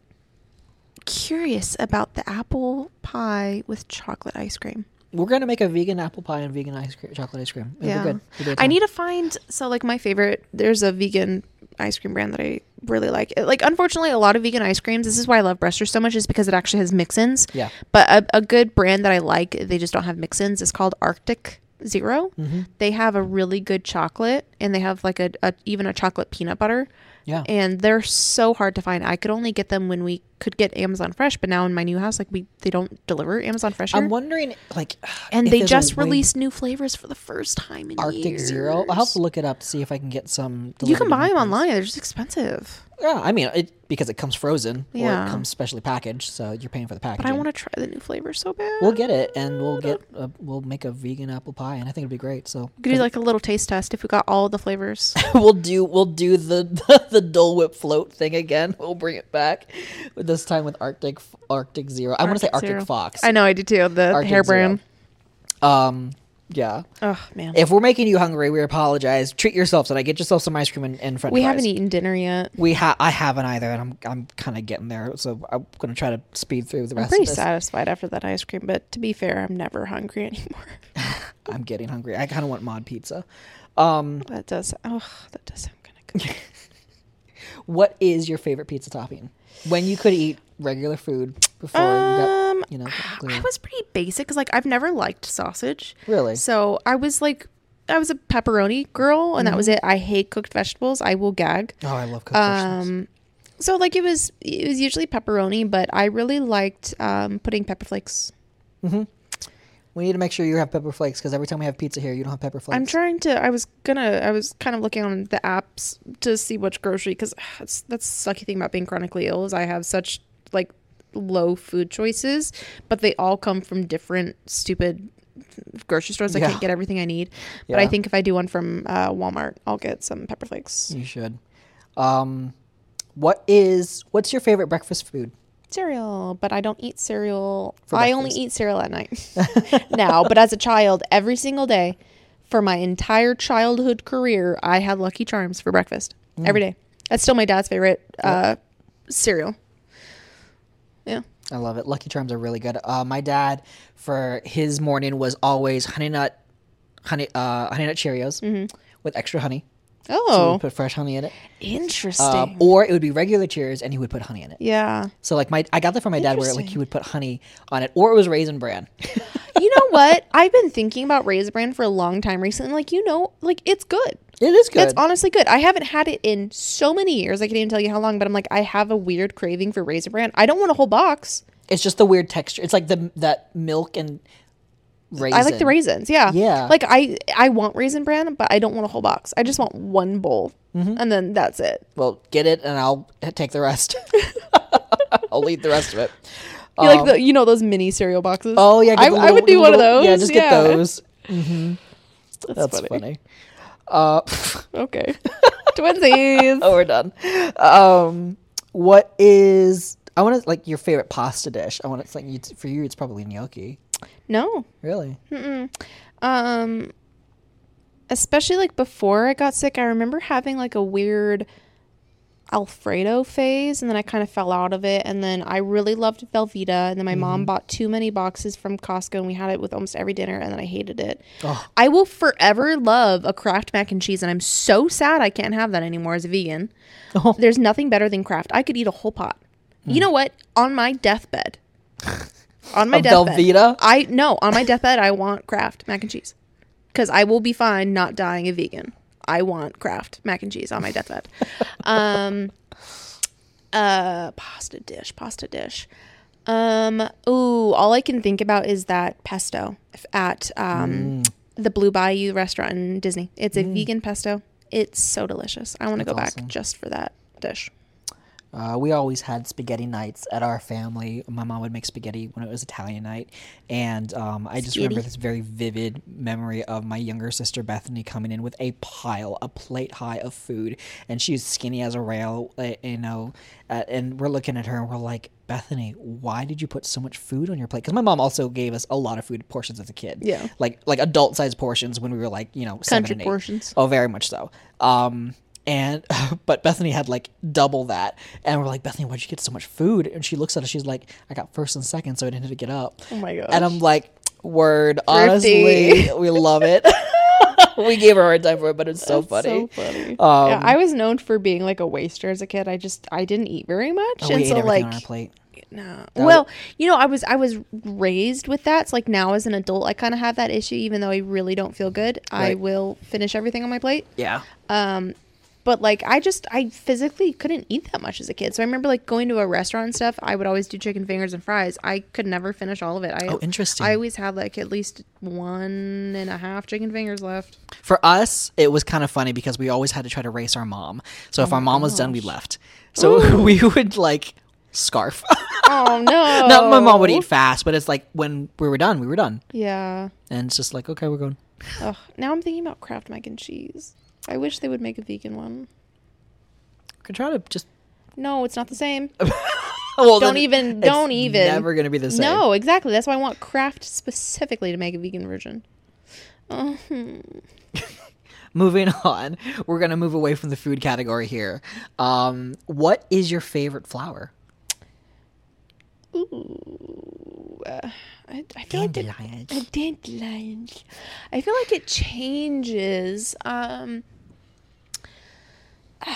curious about the apple pie with chocolate ice cream. We're gonna make a vegan apple pie and vegan ice cream, chocolate ice cream. It'll yeah, be good. It'll be a I need to find so like my favorite. There's a vegan ice cream brand that I really like. It- Like, unfortunately, a lot of vegan ice creams. This is why I love Bruster so much, is because it actually has mix-ins. Yeah. But a, a good brand that I like, they just don't have mix-ins. It's called Arctic 0 Mm-hmm. They have a really good chocolate, and they have like a, a even a chocolate peanut butter. Yeah. and they're so hard to find. I could only get them when we could get Amazon Fresh, but now in my new house, like we they don't deliver Amazon Fresh here. I'm wondering, like, and they just released new flavors for the first time in Arctic years. Zero. I'll have to look it up to see if I can get some. You can buy them online. They're just expensive. Yeah, I mean, it because it comes frozen or Yeah. it comes specially packaged, so you're paying for the packaging. But I want to try the new flavors so bad. We'll get it, and we'll get a, we'll make a vegan apple pie, and I think it'd be great. So We could do like a little taste test if we got all the flavors. we'll do we'll do the, the the Dole Whip float thing again. We'll bring it back, this time with Arctic Arctic Zero. I want to say Arctic Zero. Fox. I know I do too. The Arctic hair Zero. brand. Um, yeah. Oh man, If we're making you hungry, we apologize. Treat yourself tonight. Get yourself some ice cream and, and French we fries. haven't eaten dinner yet. We ha- I haven't either, and I'm I'm kind of getting there. So I'm gonna try to speed through the rest. I'm pretty satisfied after that ice cream, but to be fair, I'm never hungry anymore. I'm getting hungry. I kind of want mod pizza. Um, that does. Oh, that does sound kind of good. what is your favorite pizza topping? When you could eat regular food before you got, Um, you know, I was pretty basic because like I've never liked sausage. really. So I was like, I was a pepperoni girl, and that was it. I hate cooked vegetables. I will gag. Oh, I love cooked vegetables. Um, so like it was, it was usually pepperoni, but I really liked um, putting pepper flakes. Mm-hmm. We need to make sure you have pepper flakes because every time we have pizza here, you don't have pepper flakes. I'm trying to. I was gonna. I was kind of looking on the apps to see which grocery because that's that's the sucky thing about being chronically ill is I have such like low food choices, but they all come from different stupid grocery stores. I Yeah. can't get everything I need. But I think if I do one from uh, Walmart, I'll get some pepper flakes. You should. Um, what is what's your favorite breakfast food? Cereal, but I don't eat cereal. I only eat cereal at night now. But as a child, every single day for my entire childhood career, I had Lucky Charms for breakfast Mm. every day. That's still my dad's favorite uh, cereal. Yeah. I love it. Lucky Charms are really good. Uh, my dad for his morning was always honey nut, honey uh, honey nut Cheerios with extra honey. So. Oh, would put fresh honey in it. interesting. Um, or it would be regular Cheerios and he would put honey in it. yeah. So like my I got that from my dad where like he would put honey on it, or it was raisin bran. You know what? I've been thinking about Raisin Bran for a long time recently. Like, you know, like it's good. it is good. It's honestly good. I haven't had it in so many years. I can't even tell you how long, but I'm like, I have a weird craving for Raisin Bran. I don't want a whole box. It's just the weird texture. It's like the that milk and raisin. I like the raisins. Yeah. Yeah. Like I I want Raisin Bran, but I don't want a whole box. I just want one bowl. Mm-hmm. And then that's it. Well, get it, and I'll take the rest. I'll eat the rest of it. You like the you know those mini cereal boxes? Oh yeah, get I, the I would do the one of those. Yeah, just get those. That's, That's funny. funny. Uh, Okay. Twinsies. oh, we're done. Um, what is? I want to like your favorite pasta dish. I want to like you for you. It's probably gnocchi. No. Really? Um especially like before I got sick, I remember having like a weird Alfredo phase and then I kind of fell out of it and then I really loved Velveeta and then my mom bought too many boxes from Costco and we had it with almost every dinner and then I hated it. Oh. I will forever love a Kraft mac and cheese and I'm so sad I can't have that anymore as a vegan. Oh. There's nothing better than Kraft. I could eat a whole pot. You know what? On my deathbed. On my deathbed. Velveeta? I no, on my deathbed I want Kraft mac and cheese. Cuz I will be fine not dying a vegan. I want Kraft mac and cheese on my deathbed. um uh pasta dish, pasta dish. Um ooh, all I can think about is that pesto at um Mm. the Blue Bayou restaurant in Disney. It's a vegan pesto. It's so delicious. I want to go awesome. back just for that dish. Uh, we always had spaghetti nights at our family. My mom would make spaghetti when it was Italian night, and um, I just remember this very vivid memory of my younger sister Bethany coming in with a pile, a plate high of food, and she's skinny as a rail, uh, you know. Uh, and we're looking at her and we're like, Bethany, why did you put so much food on your plate? Because my mom also gave us a lot of food portions as a kid. Yeah. like like adult sized portions when we were like you know seven Country and eight. portions. Oh, very much so. Um, and but Bethany had like double that, and we're like, Bethany, why'd you get so much food? And she looks at us, she's like, I got first and second, so I didn't have to get up. Oh my god! And I'm like, word, Thrifty. honestly, we love it. we gave her a hard time for it, but it's so That's funny. So funny. Um, yeah, I was known for being like a waster as a kid. I just I didn't eat very much, Oh, and ate so like on our plate. no. That Well, you know, I was I was raised with that. So like now as an adult, I kind of have that issue. Even though I really don't feel good, I will finish everything on my plate. Yeah. Um, but like I just I physically couldn't eat that much as a kid. So I remember like going to a restaurant and stuff. I would always do chicken fingers and fries. I could never finish all of it. I Oh, interesting. I always had like at least one and a half chicken fingers left. For us, it was kind of funny because we always had to try to race our mom. So if oh our mom was done, we left. So we would like scarf. Oh no! Not my mom would eat fast, but it's like when we were done, we were done. Yeah. And it's just like, okay, we're going. Ugh, now I'm thinking about Kraft mac and cheese. I wish they would make a vegan one. Could try to just. No, it's not the same. Well, Don't even- it's don't even. Never gonna be the same. No, exactly. That's why I want Kraft specifically to make a vegan version. Hmm. Moving on, we're gonna move away from the food category here. Um, what is your favorite flower? Ooh, uh, I, I feel like it, uh, dandelions. I feel like it changes. Um,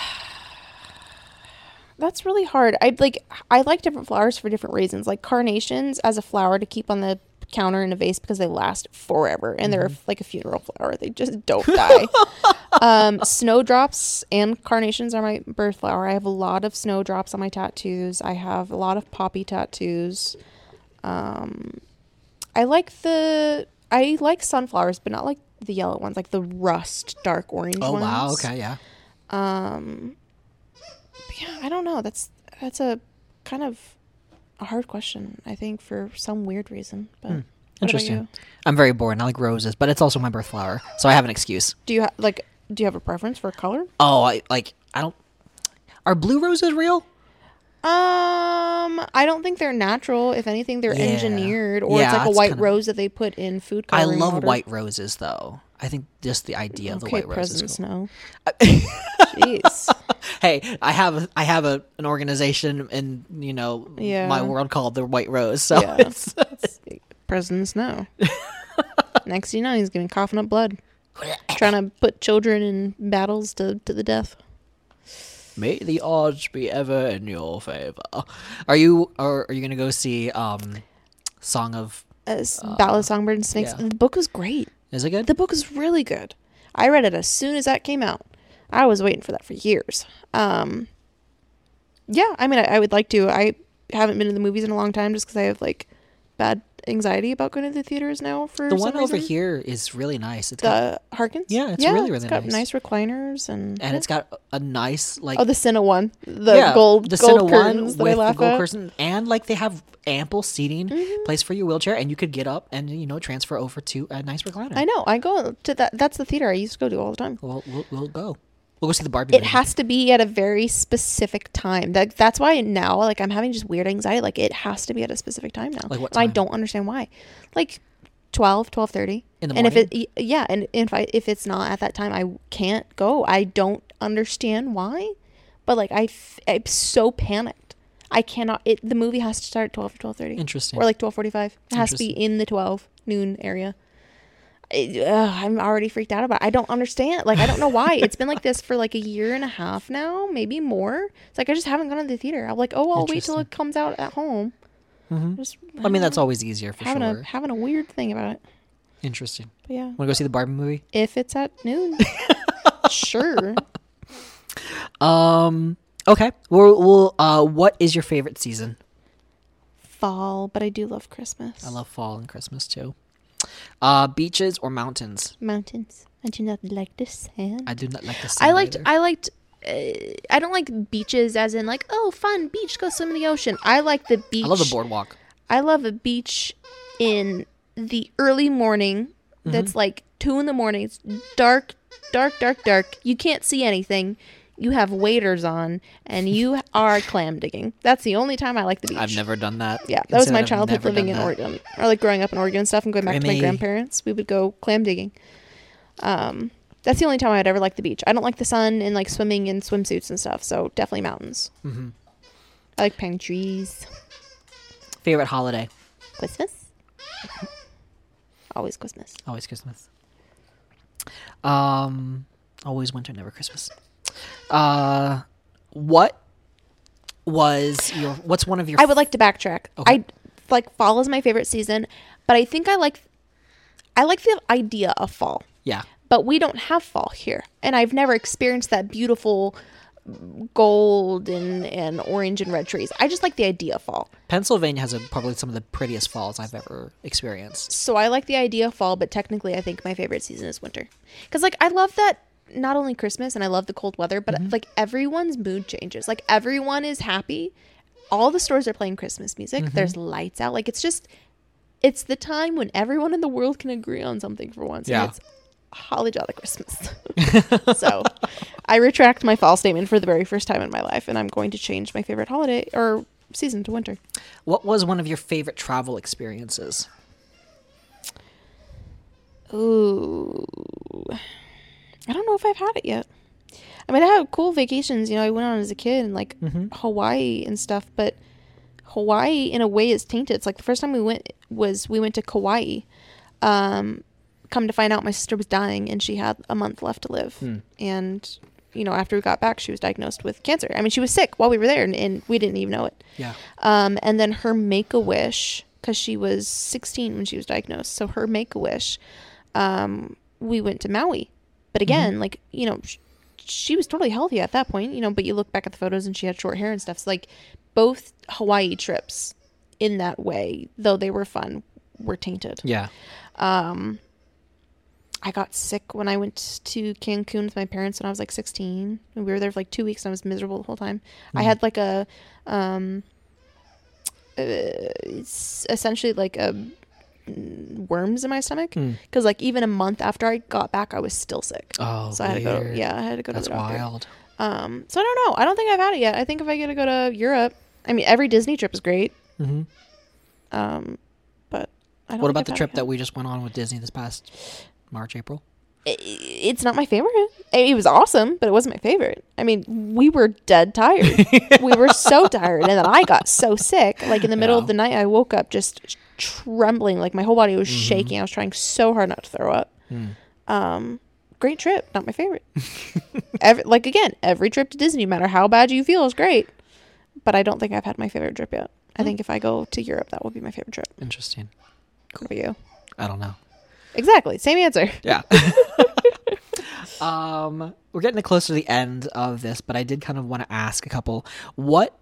that's really hard. I like I like different flowers for different reasons. Like carnations as a flower to keep on the counter in a vase because they last forever and they're like a funeral flower. They just don't die. um, snowdrops and carnations are my birth flower. I have a lot of snowdrops on my tattoos. I have a lot of poppy tattoos. Um, I like the I like sunflowers, but not like the yellow ones, like the rust dark orange Oh ones. wow, okay, yeah. Um, yeah, I don't know. That's that's a kind of a hard question. I think for some weird reason, but about Interesting. I'm very boring. I like roses, but it's also my birth flower, so I have an excuse. Do you ha- like? Do you have a preference for color? Oh, I like. I don't. Are blue roses real? Um, I don't think they're natural. If anything, they're Yeah. engineered, or Yeah, it's like a white kinda- rose that they put in food I love water. white roses, though. I think just the idea of the white roses. Cool. Snow. Jeez. Hey, I have I have a, an organization in you know Yeah. my world called the White Rose. So Yeah. it's President Snow. Next you know, he's gonna be coughing up blood, trying to put children in battles to, to the death. may the odds be ever in your favor. Are you or are you gonna go see um Song of? As Ballad of Songbird and Snakes. yeah. The book was great. Is it good? The book is really good. I read it as soon as that came out. I was waiting for that for years. Um, yeah, I mean, I, I would like to. I haven't been to the movies in a long time just because I have like bad anxiety about going to the theaters now. For the one over reason. here is really nice. It's got, the Harkins. Yeah, it's really, really got nice. nice recliners and and it's got a nice like oh the Cinna one, the yeah, gold the gold curtains one with the gold curtain, and like they have ample seating Mm-hmm. place for your wheelchair, and you could get up and you know transfer over to a nice recliner. I know. I go to that. That's the theater I used to go to all the time. We'll, we'll, we'll go. We'll go see the Barbie. it movie. has to be at a very specific time. That that's why now like I'm having just weird anxiety. Like it has to be at a specific time now. Like what And I don't understand why. Like 12, 12:30. In the morning. And if it yeah, and if I if it's not at that time I can't go. I don't understand why. But like I f- I'm so panicked. I cannot it the movie has to start at 12 to 12:30 Interesting. or like 12:45. It has to be in the 12 noon area. Ugh, I'm already freaked out about. It. I don't understand. Like I don't know why. it's been like this for like a year and a half now, maybe more. It's like I just haven't gone to the theater. I'm like, oh, I'll wait till it comes out at home. Mhm. Just I mean, that's always easier for having sure. a having a weird thing about it. Interesting. But yeah, Want to go see the Barbie movie? if it's at noon, sure. Um. Okay. We'll. we'll uh. What is your favorite season? Fall, but I do love Christmas. I love fall and Christmas too. Uh, beaches or mountains? mountains. I do not like the sand. I do not like the. sand. I liked. either. I liked. Uh, I don't like beaches, as in like, oh, fun beach, go swim in the ocean. I like the beach. I love the boardwalk. I love a beach in the early morning. Mm-hmm. That's like two in the morning. It's dark, dark, dark, dark. You can't see anything. You have waders on, and you are clam digging. That's the only time I like the beach. I've never done that. Yeah, that was my childhood living in that. Oregon, or like growing up in Oregon and stuff, and going back to my grandparents. We would go clam digging. Um, that's the only time I'd ever like the beach. I don't like the sun and like swimming in swimsuits and stuff. So definitely mountains. Mm-hmm. I like pine trees. Favorite holiday? Christmas. Always Christmas. Always Christmas. Um, always winter, never Christmas. Uh, what was your? What's one of your? I would like to backtrack. Okay. I like fall is my favorite season, but I think I like I like the idea of fall. Yeah. But we don't have fall here, and I've never experienced that beautiful gold and and orange and red trees. I just like the idea of fall. Pennsylvania has a, probably some of the prettiest falls I've ever experienced. So I like the idea of fall, but technically I think my favorite season is winter. Cuz like I love that not only Christmas and I love the cold weather, but mm-hmm. like everyone's mood changes. Like everyone is happy. All the stores are playing Christmas music. Mm-hmm. There's lights out. Like it's just it's the time when everyone in the world can agree on something for once. Yeah. And it's holly jolly Christmas. so I retract my fall statement for the very first time in my life and I'm going to change my favorite holiday or season to winter. What was one of your favorite travel experiences? Ooh. I don't know if I've had it yet. I mean, I had cool vacations. You know, I went on as a kid and like Hawaii and stuff, but Hawaii in a way is tainted. It's like the first time we went was we went to Kauai. Um, come to find out, my sister was dying and she had a month left to live. And you know, after we got back, she was diagnosed with cancer. I mean, she was sick while we were there, and, and we didn't even know it. Yeah. Um, and then her make a wish, because she was 16 when she was diagnosed. So her make a wish, um, we went to Maui. But again, like, you know, sh- she was totally healthy at that point, you know, but you look back at the photos and she had short hair and stuff. So, like, both Hawaii trips in that way, though they were fun, were tainted. Yeah. Um, I got sick when I went to Cancun with my parents when I was like 16. And we were there for like two weeks and I was miserable the whole time. I had like a, um, uh, it's essentially like a worms in my stomach Hmm. because like even a month after I got back, I was still sick. Oh, so I had to go. weird. Yeah, I had to go That's to the doctor. wild. Um, so I don't know. I don't think I've had it yet. I think if I get to go to Europe, I mean, every Disney trip is great. hmm Um, but I don't What about the trip that we just went on with Disney this past March, April? It's not my favorite. It was awesome, but it wasn't my favorite. I mean, we were dead tired. we were so tired, and then I got so sick. Like in the middle Yeah. of the night, I woke up just trembling, like my whole body was Mm-hmm. shaking. I was trying so hard not to throw up. Hmm. Um, great trip, not my favorite. every, like again, every trip to Disney, no matter how bad you feel, is great. But I don't think I've had my favorite trip yet. I think if I go to Europe, that will be my favorite trip. Interesting. What about you? I don't know. Exactly, same answer. Yeah. um, we're getting close to the end of this, but I did kind of want to ask a couple. What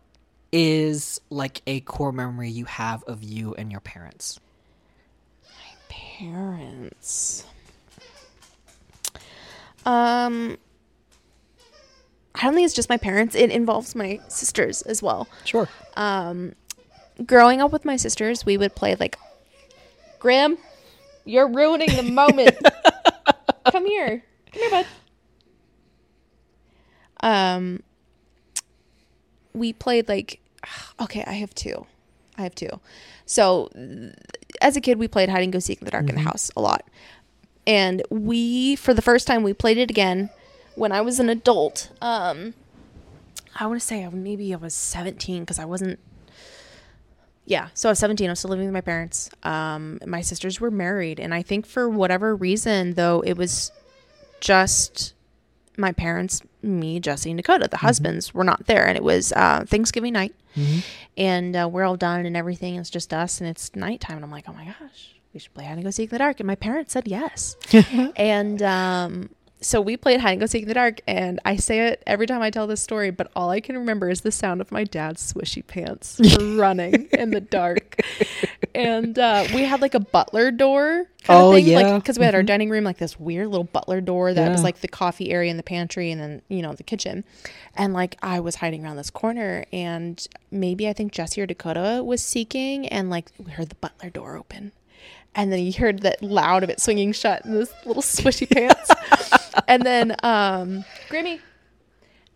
is like a core memory you have of you and your parents? My parents. Um, I don't think it's just my parents. It involves my sisters as well. Sure. Um, growing up with my sisters, we would play like, Graham, you're ruining the moment. Come here. Come here, bud. Um, we played like, okay, I have two. I have two. So, as a kid, we played hide and go seek in the dark in the house a lot. And we, for the first time, we played it again when I was an adult. Um, I want to say maybe I was 17 because I wasn't. Yeah, so I was 17. I was still living with my parents. Um, my sisters were married, and I think for whatever reason, though, it was just my parents, me, Jesse, and Dakota. The husbands were not there, and it was uh, Thanksgiving night, and uh, we're all done and everything. It's just us, and it's nighttime, and I'm like, oh my gosh, we should play hide and go seek in the dark. And my parents said yes, and um, so we played hide and go seek in the dark. And I say it every time I tell this story, but all I can remember is the sound of my dad's swishy pants running in the dark. And uh, we had like a butler door kind Oh, of thing, yeah. because we had our dining room like this weird little butler door that was like the coffee area and the pantry, and then you know the kitchen. And like I was hiding around this corner, and maybe I think Jesse or Dakota was seeking, and like we heard the butler door open, and then you heard that loud of it swinging shut in this little swishy pants, and then um, Grimmy.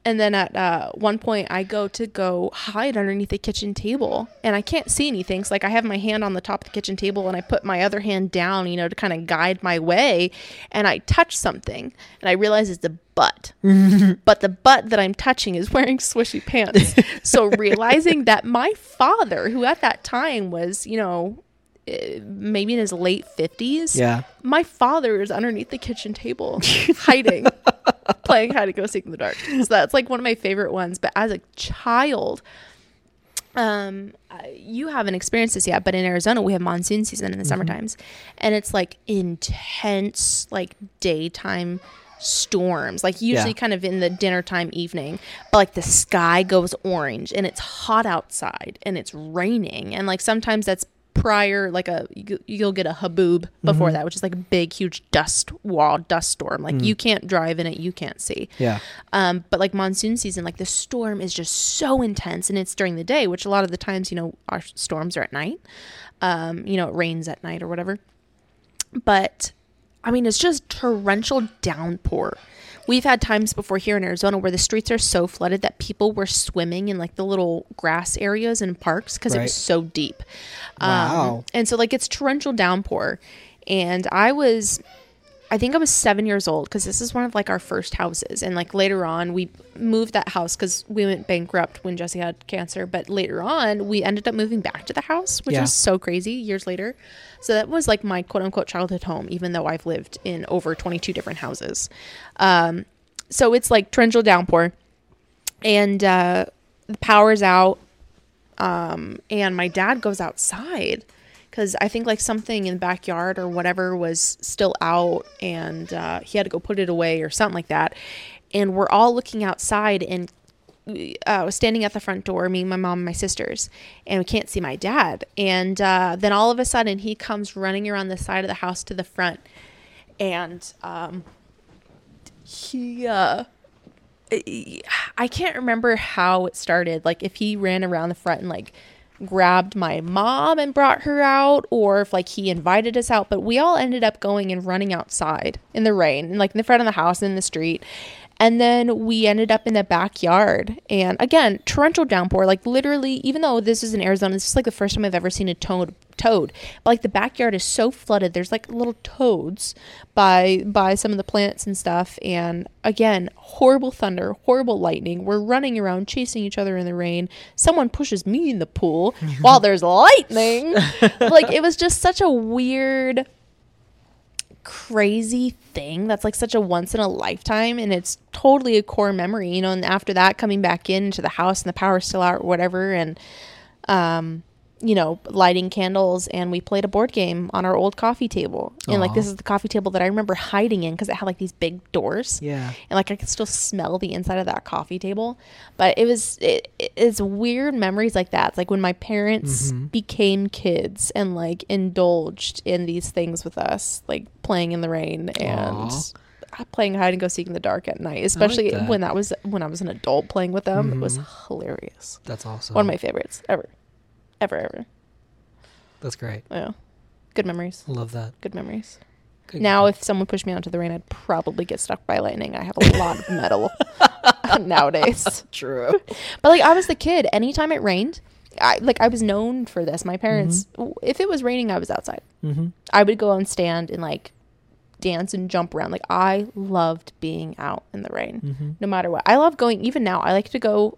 And then at uh, one point, I go to go hide underneath the kitchen table, and I can't see anything. So like I have my hand on the top of the kitchen table, and I put my other hand down, you know, to kind of guide my way. And I touch something, and I realize it's a butt. but the butt that I'm touching is wearing swishy pants. so realizing that my father, who at that time was, you know, maybe in his late fifties, Yeah. my father is underneath the kitchen table hiding playing hide and go seek in the dark. So that's like one of my favorite ones. But as a child um you haven't experienced this yet but in arizona we have monsoon season in the summer times. And it's like intense like daytime storms like usually Yeah. kind of in the dinner time evening. But like the sky goes orange and it's hot outside and it's raining. And like sometimes that's prior like a you- you'll get a haboob before that which is like a big huge dust wall dust storm like you can't drive in it you can't see Yeah. um, but like monsoon season, like the storm is just so intense and it's during the day, which a lot of the times, you know, our storms are at night. Um, you know, it rains at night or whatever. But I mean, it's just torrential downpour. We've had times before here in Arizona where the streets are so flooded that people were swimming in like the little grass areas and parks because it was so deep. Wow. Um, and so like it's torrential downpour. And I was I think I was seven years old because this is one of like our first houses. And like later on, we moved that house because we went bankrupt when Jesse had cancer. But later on, we ended up moving back to the house, which Yeah. was so crazy years later. So that was like my quote unquote childhood home, even though I've lived in over 22 different houses. Um, so it's like torrential downpour, and uh, the power's out. Um, and my dad goes outside because I think like something in the backyard or whatever was still out, and uh, he had to go put it away or something like that. And we're all looking outside, and uh, was standing at the front door, me, my mom, and my sisters, and we can't see my dad. And uh, then all of a sudden, he comes running around the side of the house to the front, and um, he uh, I can't remember how it started. Like if he ran around the front and like grabbed my mom and brought her out or if like he invited us out, but we all ended up going and running outside in the rain, like in the front of the house in the street. And then we ended up in the backyard. And again, torrential downpour. Like literally, even though this is in Arizona, this is like the first time I've ever seen a toad toad. But like the backyard is so flooded. There's like little toads by by some of the plants and stuff. And again, horrible thunder, horrible lightning. We're running around chasing each other in the rain. Someone pushes me in the pool while there's lightning. like it was just such a weird crazy thing that's like such a once in a lifetime and it's totally a core memory you know and after that coming back into the house and the power's still out or whatever and um you know lighting candles and we played a board game on our old coffee table and like this is the coffee table that i remember hiding in because it had like these big doors Yeah. and like I could still smell the inside of that coffee table. But it was it, it's weird memories like that. It's like when my parents Mm-hmm. became kids and like indulged in these things with us, like playing in the rain and Aw. playing hide and go seek in the dark at night. Especially that. when that was when I was an adult playing with them. It was Mhm. hilarious. That's awesome. One of my favorites ever, ever, ever. That's great. Yeah, good memories. Love that. Good memories. Good Now, if someone pushed me onto the rain, I'd probably get struck by lightning. I have a lot of metal nowadays. True. But like I was the kid. Anytime it rained, I like I was known for this. My parents, if it was raining, I was outside. Mm-hmm. I would go and stand and like dance and jump around. Like I loved being out in the rain, Mm-hmm. no matter what. I love going. Even now, I like to go.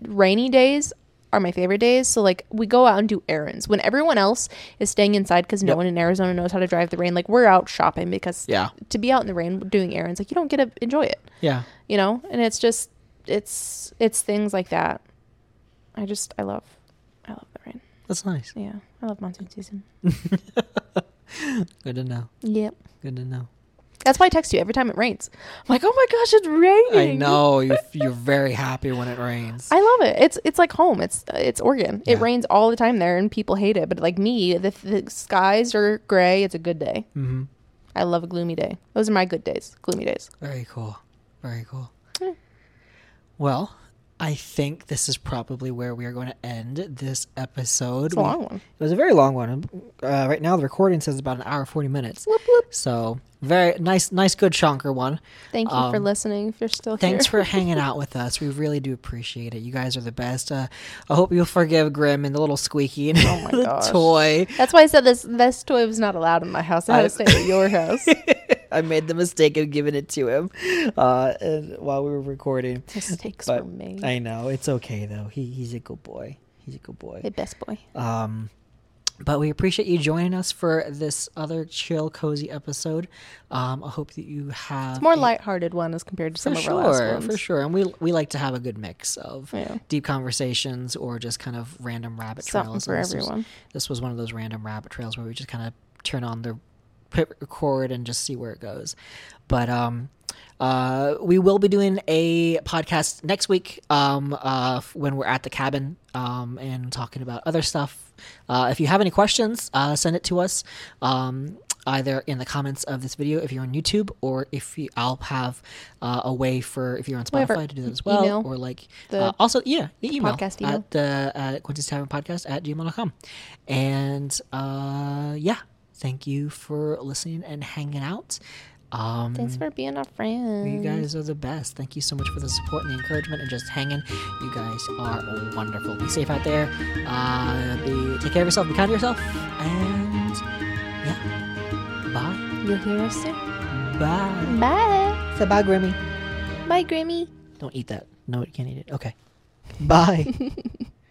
Rainy days are my favorite days. So like we go out and do errands when everyone else is staying inside because no Yep. one in Arizona knows how to drive the rain. Like we're out shopping because Yeah. to be out in the rain doing errands, like you don't get to enjoy it Yeah. you know and it's just it's it's things like that i just i love i love the rain That's nice. yeah i love monsoon season Good to know. yep Good to know. That's why i text you every time it rains i'm like oh my gosh it's raining I know you're, you're very happy when it rains. i love it it's it's like home it's it's oregon it Yeah. rains all the time there and people hate it but like me the, the skies are gray it's a good day mm-hmm. i love a gloomy day those are my good days gloomy days Very cool. Very cool. Yeah. Well, I think this is probably where we are going to end this episode. it's a We- long one It was a very long one. Uh, right now, the recording says about an hour forty minutes. whoop, whoop. So very nice, nice, good chonker one. thank you for Um, listening if you're still here, Thanks here for hanging out with us. We really do appreciate it. You guys are the best. Uh, I hope you'll forgive Grim and the little squeaky and Oh my the gosh. toy. that's why i said this this toy was not allowed in my house i had I- to stay at your house I made the mistake of giving it to him uh, while we were recording. mistakes But were made. I know it's okay though. He he's a good boy. He's a good boy. the best boy. Um, but we appreciate you joining us for this other chill, cozy episode. Um, I hope that you have It's more a- lighthearted one as compared to some of our last sure, ones. for sure. And we we like to have a good mix of Yeah. deep conversations or just kind of random rabbit Something trails. for And this was- everyone. this was one of those random rabbit trails where we just kind of turn on the hit record and just see where it goes. But um, uh, we will be doing a podcast next week um, uh, when we're at the cabin um, and talking about other stuff. Uh, if you have any questions, uh, send it to us. Um, Either in the comments of this video if you're on YouTube, or if you, I'll have uh, a way for if you're on We have our Spotify to do that as well, email, or like the uh, also yeah, the email podcast email. at the at Quincy's Tavern Podcast at gmail.com. And uh, yeah, thank you for listening and hanging out. Um, Thanks for being a friend. you guys are the best. Thank you so much for the support and the encouragement and just hanging. You guys are wonderful. Be safe out there. Uh, be, take care of yourself. Be kind to yourself. And yeah, bye. You'll hear us soon. Bye. Bye. Say bye, Grimmy. Bye, Grammy. Don't eat that. No, you can't eat it. Okay. Bye.